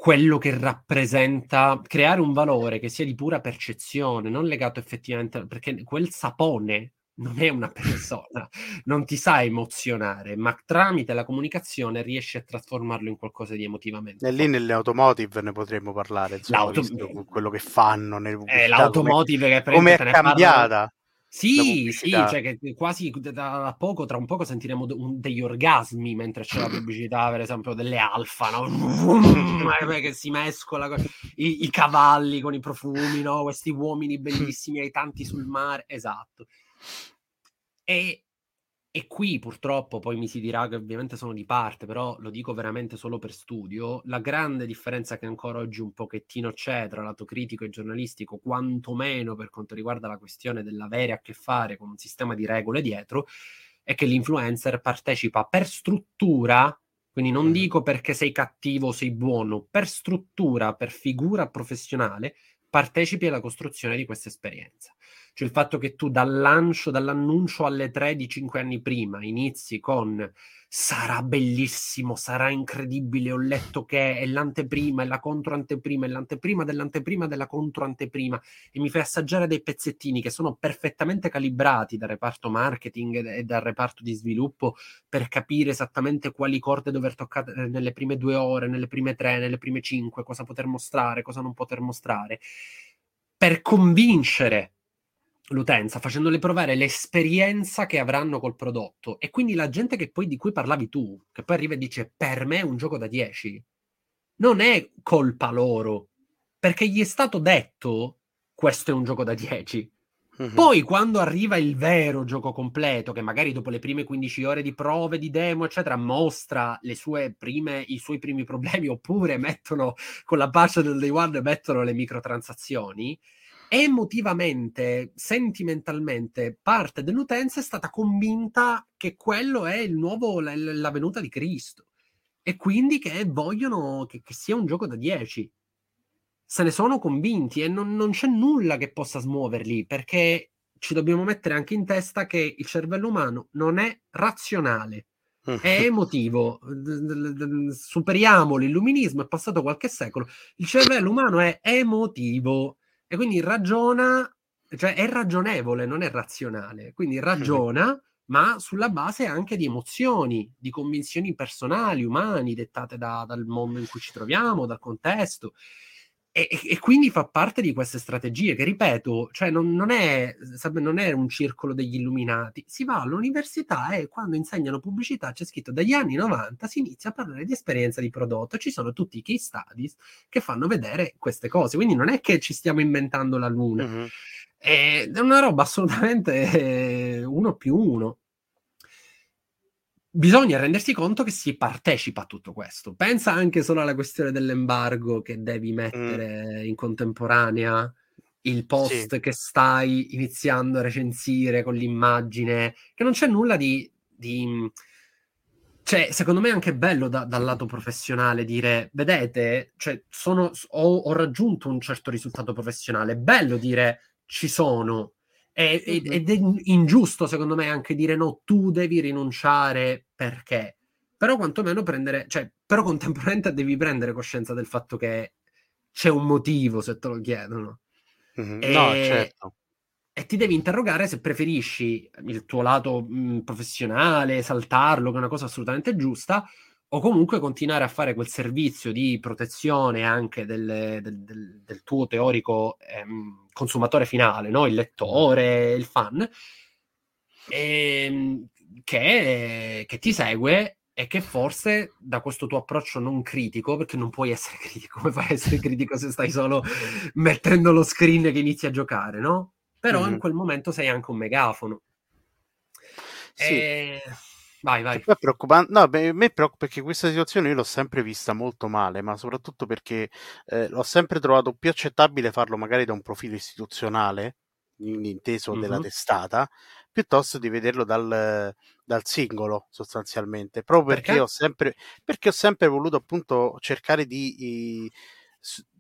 S2: quello che rappresenta, creare un valore che sia di pura percezione, non legato effettivamente, perché quel sapone non è una persona, non ti sa emozionare, ma tramite la comunicazione riesci a trasformarlo in qualcosa di emotivamente.
S1: E lì nelle automotive ne potremmo parlare, insomma, quello che fanno. Nel
S2: eh, l'automotive
S1: come, che è cambiata. Parlano
S2: sì, sì, cioè che quasi da poco, tra un poco sentiremo un, degli orgasmi mentre c'è la pubblicità, per esempio, delle alfa, no? che si mescola con i, i, cavalli con i profumi, no? Questi uomini bellissimi ai tanti sul mare, esatto. E e qui purtroppo poi mi si dirà che ovviamente sono di parte, però lo dico veramente solo per studio, la grande differenza che ancora oggi un pochettino c'è tra lato critico e giornalistico, quantomeno per quanto riguarda la questione dell'avere a che fare con un sistema di regole dietro, è che l'influencer partecipa per struttura, quindi non dico perché sei cattivo o sei buono, per struttura, per figura professionale, partecipi alla costruzione di questa esperienza. Cioè il fatto che tu dal lancio, dall'annuncio alle tre di cinque anni prima inizi con sarà bellissimo, sarà incredibile, ho letto che è l'anteprima, è la controanteprima, è l'anteprima dell'anteprima della controanteprima e mi fai assaggiare dei pezzettini che sono perfettamente calibrati dal reparto marketing e dal reparto di sviluppo per capire esattamente quali corde dover toccare nelle prime due ore, nelle prime tre, nelle prime cinque, cosa poter mostrare, cosa non poter mostrare, per convincere l'utenza, facendole provare l'esperienza che avranno col prodotto. E quindi la gente che poi, di cui parlavi tu, che poi arriva e dice per me è un gioco da 10, non è colpa loro, perché gli è stato detto questo è un gioco da 10. Mm-hmm. Poi quando arriva il vero gioco completo, che magari dopo le prime 15 ore di prove, di demo, eccetera, mostra prime, i suoi primi problemi, oppure mettono con la pace del day one mettono le microtransazioni, emotivamente, sentimentalmente, parte dell'utenza è stata convinta che quello è il nuovo, la, la venuta di Cristo e quindi che vogliono che, che, sia un gioco da 10. Se ne sono convinti e non, non c'è nulla che possa smuoverli perché ci dobbiamo mettere anche in testa che il cervello umano non è razionale, è emotivo. Superiamo l'illuminismo, è passato qualche secolo. Il cervello umano è emotivo e quindi ragiona, cioè è ragionevole, non è razionale, quindi ragiona, ma sulla base anche di emozioni, di convinzioni personali, umani, dettate da, dal mondo in cui ci troviamo, dal contesto. E, e, quindi fa parte di queste strategie che, ripeto, cioè non, non, è, non, è, un circolo degli illuminati. Si va all'università e quando insegnano pubblicità c'è scritto dagli anni 90 si inizia a parlare di esperienza di prodotto. Ci sono tutti i case studies che fanno vedere queste cose. Quindi non è che ci stiamo inventando la luna. Mm-hmm. È una roba assolutamente eh, uno più uno bisogna rendersi conto che si partecipa a tutto questo. Pensa anche solo alla questione dell'embargo che devi mettere mm. in contemporanea il post sì. che stai iniziando a recensire con l'immagine, che non c'è nulla di... di... Cioè, secondo me è anche bello da, dal lato professionale dire, vedete, cioè, sono, ho, ho raggiunto un certo risultato professionale, è bello dire ci sono, è, ed è ingiusto, secondo me, anche dire no, tu devi rinunciare perché. Però quantomeno prendere, cioè, però contemporaneamente devi prendere coscienza del fatto che c'è un motivo se te lo chiedono.
S1: Mm-hmm. E, no, certo.
S2: E ti devi interrogare se preferisci il tuo lato mh, professionale, saltarlo, che è una cosa assolutamente giusta, o comunque continuare a fare quel servizio di protezione anche del, del, del, del tuo teorico ehm, consumatore finale, no? il lettore, il fan, ehm, che, che, ti segue e che forse da questo tuo approccio non critico, perché non puoi essere critico, come fai a essere critico se stai solo mettendo lo screen che inizi a giocare, no? Però mm-hmm. in quel momento sei anche un megafono.
S1: Sì. E Vai, vai. È preoccupante. No, beh, a me preoccupa perché questa situazione io l'ho sempre vista molto male, ma soprattutto perché eh, l'ho sempre trovato più accettabile farlo magari da un profilo istituzionale, inteso mm-hmm. della testata, piuttosto di vederlo dal, dal singolo sostanzialmente. Proprio perché? perché? ho sempre, perché ho sempre voluto appunto cercare di, di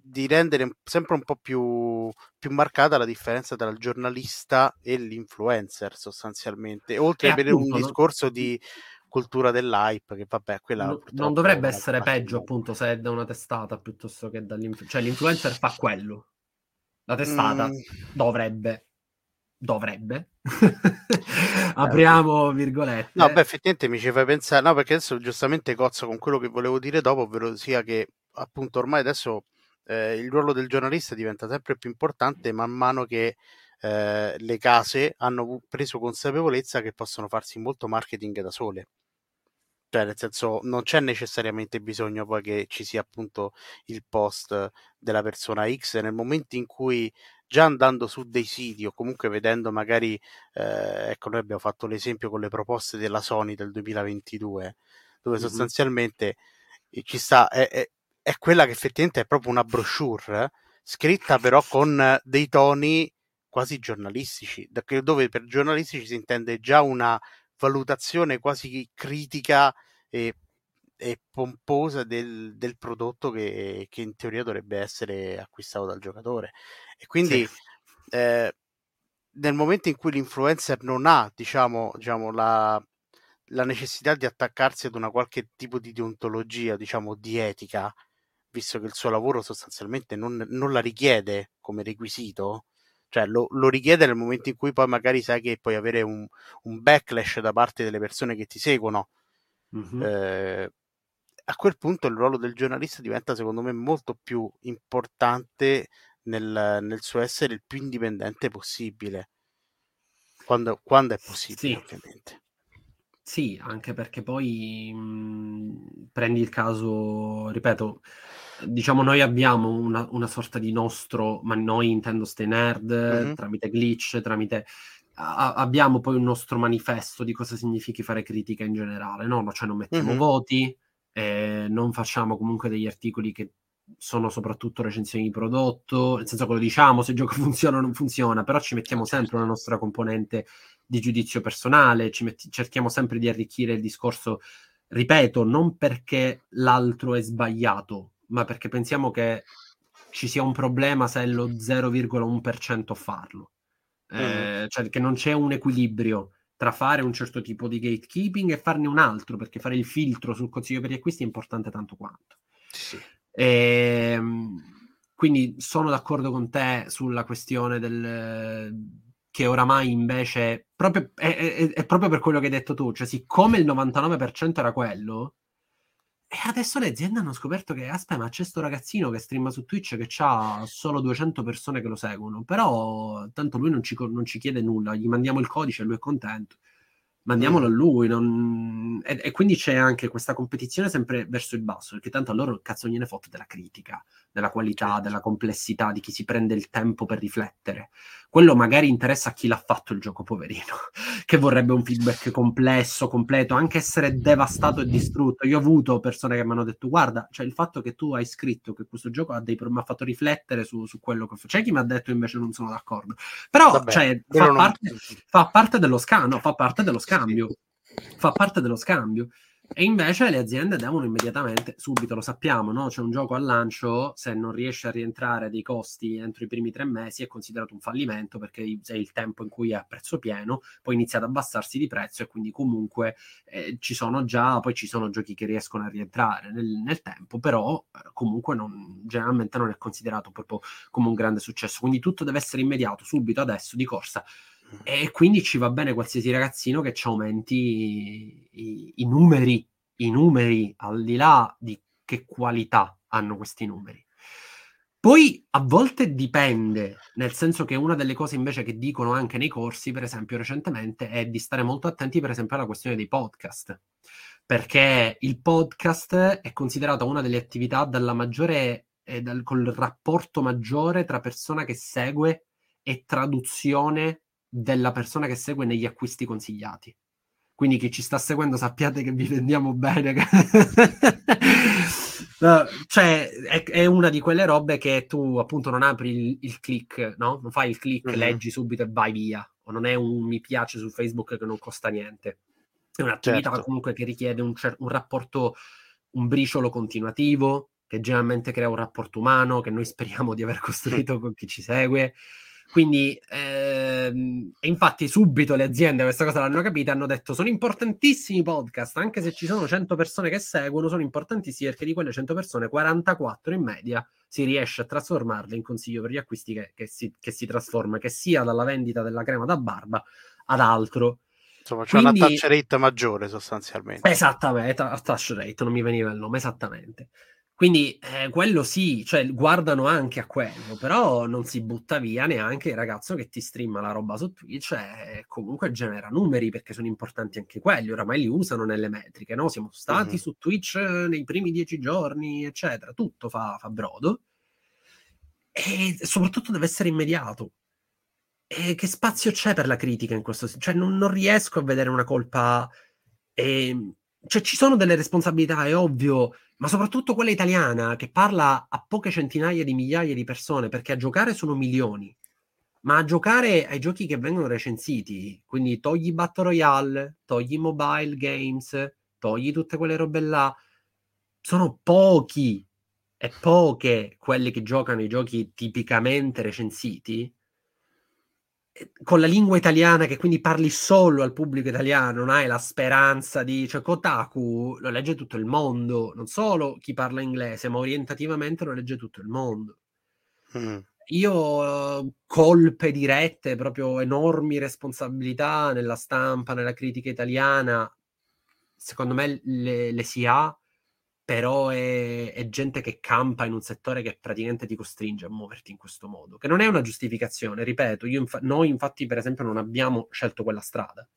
S1: di rendere sempre un po' più, più, marcata la differenza tra il giornalista e l'influencer sostanzialmente, oltre ad avere un discorso di cultura dell'hype che vabbè quella
S2: no, non dovrebbe essere peggio appunto se è da una testata piuttosto che dall'influencer cioè l'influencer fa quello. La testata mm. dovrebbe dovrebbe. Apriamo virgolette.
S1: No beh effettivamente mi ci fai pensare no perché adesso giustamente cozzo con quello che volevo dire dopo ovvero sia che appunto ormai adesso eh, il ruolo del giornalista diventa sempre più importante man mano che eh, le case hanno preso consapevolezza che possono farsi molto marketing da sole. Cioè, nel senso, non c'è necessariamente bisogno poi che ci sia appunto il post della persona X nel momento in cui già andando su dei siti o comunque vedendo magari, eh, ecco, noi abbiamo fatto l'esempio con le proposte della Sony del 2022, dove mm-hmm. sostanzialmente eh, ci sta, è, è, è quella che effettivamente è proprio una brochure, scritta però con dei toni quasi giornalistici, dove per giornalistici si intende già una valutazione quasi critica e, e pomposa del, del prodotto che, che, in teoria dovrebbe essere acquistato dal giocatore. E quindi sì. eh, nel momento in cui l'influencer non ha, diciamo, diciamo la, la necessità di attaccarsi ad una qualche tipo di deontologia, diciamo, di etica, visto che il suo lavoro sostanzialmente non, non la richiede come requisito, cioè lo, lo, richiede nel momento in cui poi magari sai che puoi avere un, un backlash da parte delle persone che ti seguono. Mm-hmm. Eh, a quel punto il ruolo del giornalista diventa secondo me molto più importante nel, nel suo essere il più indipendente possibile. Quando, quando è possibile, sì. ovviamente.
S2: Sì, anche perché poi mh, prendi il caso, ripeto, diciamo noi abbiamo una, una sorta di nostro, ma noi intendo Stay Nerd, mm-hmm. tramite glitch, tramite... A, abbiamo poi un nostro manifesto di cosa significhi fare critica in generale, no? Cioè non mettiamo mm-hmm. voti, eh, non facciamo comunque degli articoli che sono soprattutto recensioni di prodotto, nel senso che lo diciamo, se il gioco funziona o non funziona, però ci mettiamo sempre una nostra componente di giudizio personale, metti, cerchiamo sempre di arricchire il discorso, ripeto, non perché l'altro è sbagliato, ma perché pensiamo che ci sia un problema se è lo 0,1% a farlo. Eh, mm. Cioè che non c'è un equilibrio tra fare un certo tipo di gatekeeping e farne un altro, perché fare il filtro sul consiglio per gli acquisti è importante tanto quanto.
S1: Sì.
S2: E, ehm, quindi sono d'accordo con te sulla questione del che oramai invece proprio, è, è, è, proprio per quello che hai detto tu, cioè siccome il 99% era quello, E adesso le aziende hanno scoperto che, aspetta, ma c'è sto ragazzino che streama su Twitch che ha solo 200 persone che lo seguono, però tanto lui non ci, non ci chiede nulla, gli mandiamo il codice e lui è contento mandiamolo mm. a lui. Non... E, e, quindi c'è anche questa competizione sempre verso il basso, perché tanto a loro cazzo gliene fotte della critica, della qualità, certo. della complessità, di chi si prende il tempo per riflettere. Quello magari interessa a chi l'ha fatto il gioco, poverino, che vorrebbe un feedback complesso, completo, anche essere devastato e distrutto. Io ho avuto persone che mi hanno detto, guarda, cioè il fatto che tu hai scritto che questo gioco ha dei mi ha fatto riflettere su, su quello che fa. C'è chi mi ha detto invece non sono d'accordo. Però, Vabbè, cioè, fa, non... parte, fa parte dello scano, fa parte dello scambio. Fa parte dello scambio. E invece le aziende devono immediatamente, subito lo sappiamo, no? c'è un gioco al lancio, se non riesce a rientrare dei costi entro i primi tre mesi è considerato un fallimento perché se il tempo in cui è a prezzo pieno, poi inizia ad abbassarsi di prezzo e quindi comunque eh, ci sono già, poi ci sono giochi che riescono a rientrare nel, nel tempo, però eh, comunque non, generalmente non è considerato proprio come un grande successo. Quindi tutto deve essere immediato, subito, adesso, di corsa e quindi ci va bene qualsiasi ragazzino che ci aumenti i, i, numeri, i numeri al di là di che qualità hanno questi numeri. Poi a volte dipende, nel senso che una delle cose invece che dicono anche nei corsi, per esempio recentemente, è di stare molto attenti per esempio alla questione dei podcast, perché il podcast è considerato una delle attività dalla maggiore, eh, dal, col rapporto maggiore tra persona che segue e traduzione della persona che segue negli acquisti consigliati. Quindi chi ci sta seguendo sappiate che vi vendiamo bene. no, cioè, è, è, una di quelle robe che tu appunto non apri il, il click, no? Non fai il click, mm-hmm. leggi subito e vai via. O non è un mi piace su Facebook che non costa niente. È un'attività certo. comunque che richiede un, cer- un rapporto, un briciolo continuativo, che generalmente crea un rapporto umano, che noi speriamo di aver costruito con chi ci segue. Quindi, ehm, infatti, subito le aziende questa cosa l'hanno capita, hanno detto sono importantissimi i podcast, anche se ci sono 100 persone che seguono, sono importantissimi perché di quelle 100 persone, 44 in media si riesce a trasformarle in consiglio per gli acquisti che, che, si, che si trasforma, che sia dalla vendita della crema da barba ad altro.
S1: Insomma, c'è Quindi, una touch rate maggiore sostanzialmente.
S2: Esattamente, touch rate, non mi veniva il nome esattamente. Quindi eh, quello sì, cioè guardano anche a quello, però non si butta via neanche il ragazzo che ti streama la roba su Twitch e comunque genera numeri perché sono importanti anche quelli, oramai li usano nelle metriche, no? Siamo stati mm-hmm. su Twitch nei primi dieci giorni, eccetera, tutto fa, fa brodo e soprattutto deve essere immediato. E che spazio c'è per la critica in questo senso? Cioè non, non riesco a vedere una colpa... E, cioè ci sono delle responsabilità, è ovvio, ma soprattutto quella italiana che parla a poche centinaia di migliaia di persone, perché a giocare sono milioni, ma a giocare ai giochi che vengono recensiti, quindi togli Battle Royale, togli mobile games, togli tutte quelle robe là, sono pochi e poche quelle che giocano i giochi tipicamente recensiti con la lingua italiana che quindi parli solo al pubblico italiano, non hai la speranza di... cioè Kotaku lo legge tutto il mondo, non solo chi parla inglese, ma orientativamente lo legge tutto il mondo. Mm. Io colpe dirette, proprio enormi responsabilità nella stampa, nella critica italiana, secondo me le, le si ha però è, è, gente che campa in un settore che praticamente ti costringe a muoverti in questo modo, che non è una giustificazione, ripeto, infa- noi infatti per esempio non abbiamo scelto quella strada,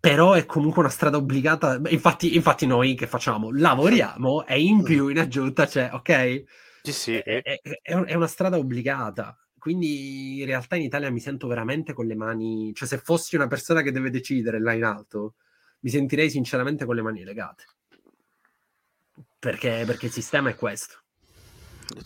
S2: però è comunque una strada obbligata, infatti, infatti noi che facciamo? Lavoriamo e in più in aggiunta c'è, ok?
S1: Sì, sì.
S2: È, è, è una strada obbligata, quindi in realtà in Italia mi sento veramente con le mani, cioè se fossi una persona che deve decidere là in alto, mi sentirei sinceramente con le mani legate perché, perché il sistema è questo.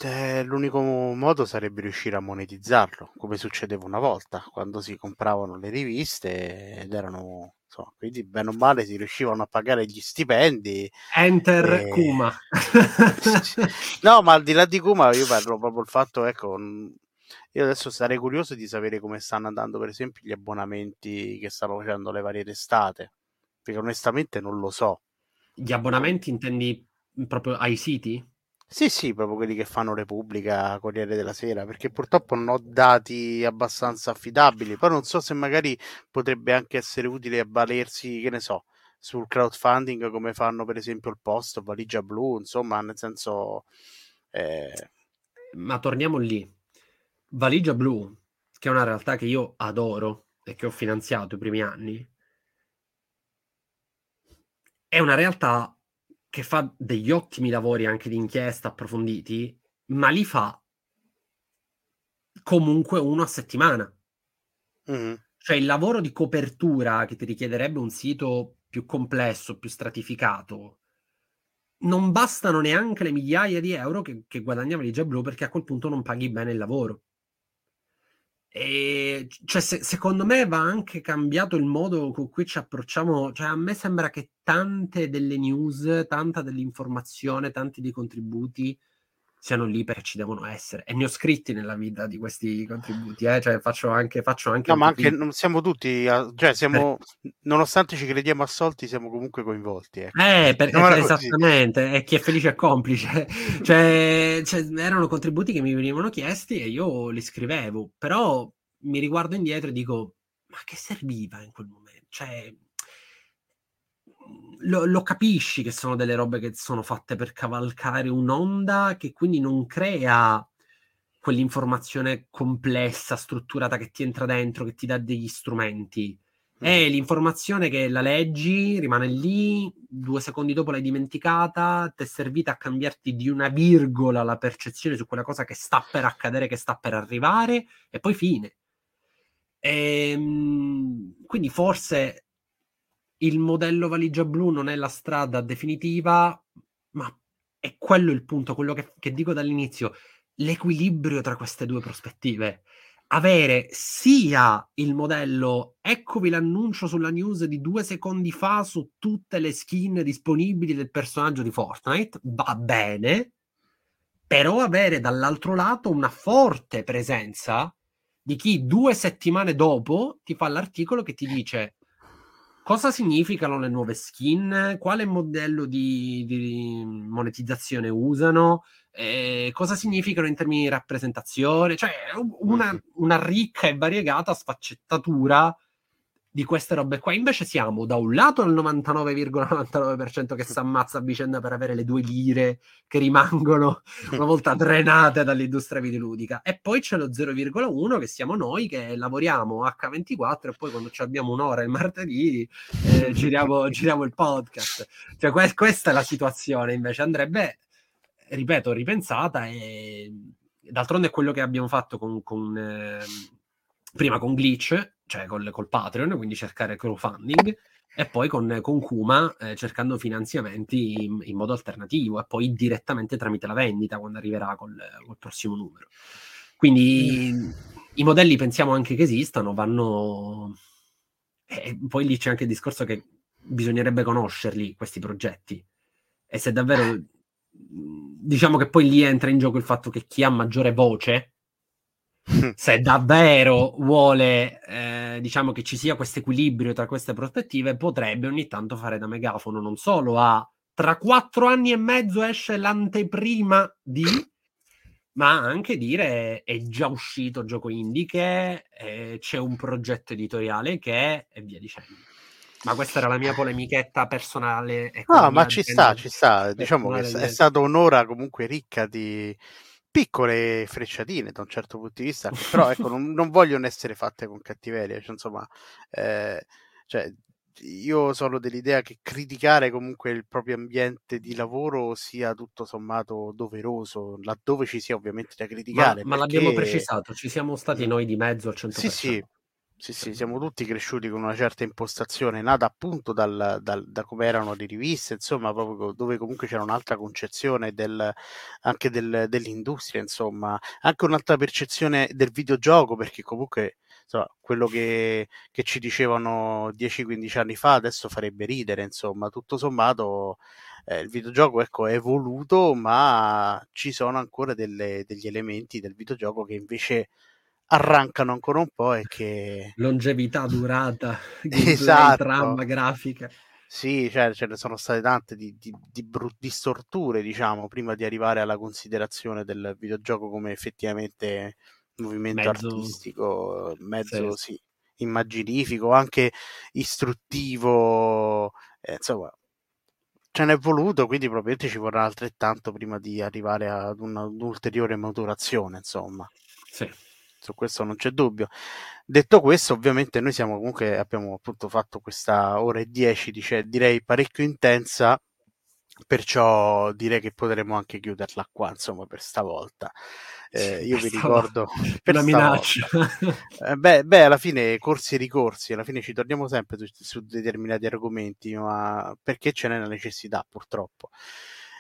S1: Eh, l'unico modo sarebbe riuscire a monetizzarlo, come succedeva una volta, quando si compravano le riviste ed erano, insomma, quindi bene o male si riuscivano a pagare gli stipendi.
S2: Enter e... Kuma.
S1: no, ma al di là di Kuma io parlo proprio il fatto, ecco, io adesso sarei curioso di sapere come stanno andando per esempio gli abbonamenti che stanno facendo le varie testate, perché onestamente non lo so.
S2: Gli abbonamenti intendi proprio ai siti?
S1: Sì, sì, proprio quelli che fanno Repubblica, Corriere della Sera, perché purtroppo non ho dati abbastanza affidabili. Poi non so se magari potrebbe anche essere utile avvalersi, che ne so, sul crowdfunding come fanno per esempio il post valigia blu, insomma, nel senso... Eh...
S2: Ma torniamo lì. Valigia blu, che è una realtà che io adoro e che ho finanziato i primi anni, è una realtà che fa degli ottimi lavori anche di inchiesta approfonditi, ma li fa comunque uno a settimana. Mm. Cioè il lavoro di copertura che ti richiederebbe un sito più complesso, più stratificato, non bastano neanche le migliaia di euro che, che guadagna Valigia Blu perché a quel punto non paghi bene il lavoro. E cioè, se, secondo me va anche cambiato il modo con cui ci approcciamo. Cioè, a me sembra che tante delle news, tanta dell'informazione, tanti dei contributi siano lì perché ci devono essere. E ne ho scritti nella vita di questi contributi, eh? cioè faccio anche, faccio anche
S1: No, ma anche non siamo tutti, cioè siamo, eh. nonostante ci crediamo assolti, siamo comunque coinvolti.
S2: Ecco. Eh, per, eh, esattamente, e chi è felice è complice. cioè, cioè, erano contributi che mi venivano chiesti e io li scrivevo, però mi riguardo indietro e dico, ma che serviva in quel momento? Cioè, lo, lo, capisci che sono delle robe che sono fatte per cavalcare un'onda che quindi non crea quell'informazione complessa, strutturata che ti entra dentro, che ti dà degli strumenti. È mm. l'informazione che la leggi, rimane lì, due secondi dopo l'hai dimenticata, ti è servita a cambiarti di una virgola la percezione su quella cosa che sta per accadere, che sta per arrivare, e poi fine. E, ehm, quindi forse il modello valigia blu non è la strada definitiva, ma è quello il punto, quello che, che dico dall'inizio, l'equilibrio tra queste due prospettive. Avere sia il modello, eccovi l'annuncio sulla news di due secondi fa su tutte le skin disponibili del personaggio di Fortnite, va bene, però avere dall'altro lato una forte presenza di chi due settimane dopo ti fa l'articolo che ti dice Cosa significano le nuove skin? Quale modello di, di monetizzazione usano? Eh, cosa significano in termini di rappresentazione? Cioè, una, una ricca e variegata sfaccettatura di queste robe qua. Invece siamo da un lato al 99,99% che si ammazza a vicenda per avere le due lire che rimangono una volta drenate dall'industria videoludica e poi c'è lo 0,1 che siamo noi che lavoriamo H24 e poi quando abbiamo un'ora il martedì eh, giriamo, giriamo, il podcast. Cioè que- questa è la situazione invece andrebbe, ripeto, ripensata e d'altronde è quello che abbiamo fatto con... con eh, prima con Glitch cioè col, col Patreon, quindi cercare crowdfunding, e poi con, con Kuma eh, cercando finanziamenti in, in, modo alternativo e poi direttamente tramite la vendita quando arriverà col, col prossimo numero. Quindi i modelli pensiamo anche che esistano, vanno... E poi lì c'è anche il discorso che bisognerebbe conoscerli questi progetti e se davvero diciamo che poi lì entra in gioco il fatto che chi ha maggiore voce se davvero vuole, eh, diciamo che ci sia questo equilibrio tra queste prospettive, potrebbe ogni tanto fare da megafono non solo a tra quattro anni e mezzo esce l'anteprima di, ma anche dire è già uscito gioco indie che eh, c'è un progetto editoriale che e via dicendo. Ma questa era la mia polemichetta personale.
S1: No, ma ci sta, ci sta. Diciamo che è stata un'ora comunque ricca di, piccole frecciatine da un certo punto di vista, però ecco, non, non vogliono essere fatte con cattiveria, cioè, insomma, eh, cioè, io sono dell'idea che criticare comunque il proprio ambiente di lavoro sia tutto sommato doveroso, laddove ci sia ovviamente da criticare.
S2: Ma, ma l'abbiamo precisato, ci siamo stati noi di mezzo al 100%.
S1: Sì, sì, sì, sì, siamo tutti cresciuti con una certa impostazione, nata appunto dal, dal, da come erano le riviste, insomma, proprio dove comunque c'era un'altra concezione del, anche del, dell'industria, insomma, anche un'altra percezione del videogioco, perché comunque insomma, quello che, che ci dicevano 10-15 anni fa adesso farebbe ridere, insomma, tutto sommato eh, il videogioco ecco, è evoluto, ma ci sono ancora delle, degli elementi del videogioco che invece arrancano ancora un po' e che...
S2: Longevità, durata, esatto. trama grafica.
S1: Sì, cioè, ce ne sono state tante di, di, di, brut- di, storture, diciamo, prima di arrivare alla considerazione del videogioco come effettivamente movimento mezzo... artistico, mezzo sì. sì immaginifico, anche istruttivo, eh, insomma, ce n'è voluto, quindi probabilmente ci vorrà altrettanto prima di arrivare ad una, un'ulteriore maturazione, insomma.
S2: Sì.
S1: Su questo non c'è dubbio. Detto questo, ovviamente noi siamo comunque, abbiamo appunto fatto questa ora e dieci, dice, direi parecchio intensa, perciò direi che potremo anche chiuderla qua, insomma, per stavolta. Eh, io vi ricordo
S2: per una minaccia.
S1: Eh, beh, beh, alla fine corsi e ricorsi, alla fine ci torniamo sempre su, su determinati argomenti, ma perché ce n'è la necessità, purtroppo.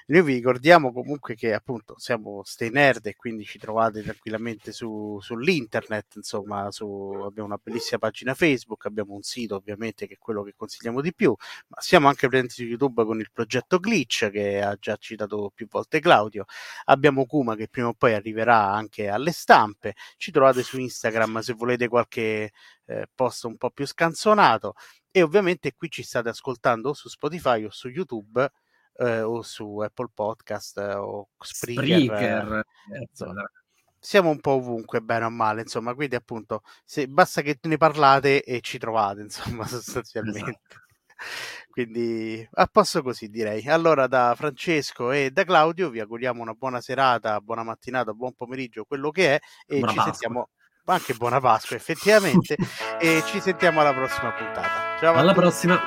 S1: Noi vi ricordiamo comunque che appunto siamo Stay Nerd e quindi ci trovate tranquillamente su, sull'internet, insomma, su, abbiamo una bellissima pagina Facebook, abbiamo un sito ovviamente che è quello che consigliamo di più, ma siamo anche presenti su YouTube con il progetto Glitch che ha già citato più volte Claudio, abbiamo Kuma che prima o poi arriverà anche alle stampe, ci trovate su Instagram se volete qualche eh, post un po' più scanzonato. E ovviamente qui ci state ascoltando su Spotify o su YouTube eh, o su Apple Podcast eh, o Spreaker. Spreaker. Eh, siamo un po' ovunque, bene o male, insomma, quindi appunto se, basta che ne parlate e ci trovate, insomma, sostanzialmente. Esatto. Quindi a posto così direi. Allora da Francesco e da Claudio vi auguriamo una buona serata, buona mattinata, buon pomeriggio, quello che è e buona ci Pasqua. sentiamo anche buona Pasqua effettivamente e ci sentiamo alla prossima puntata.
S2: Ciao alla prossima.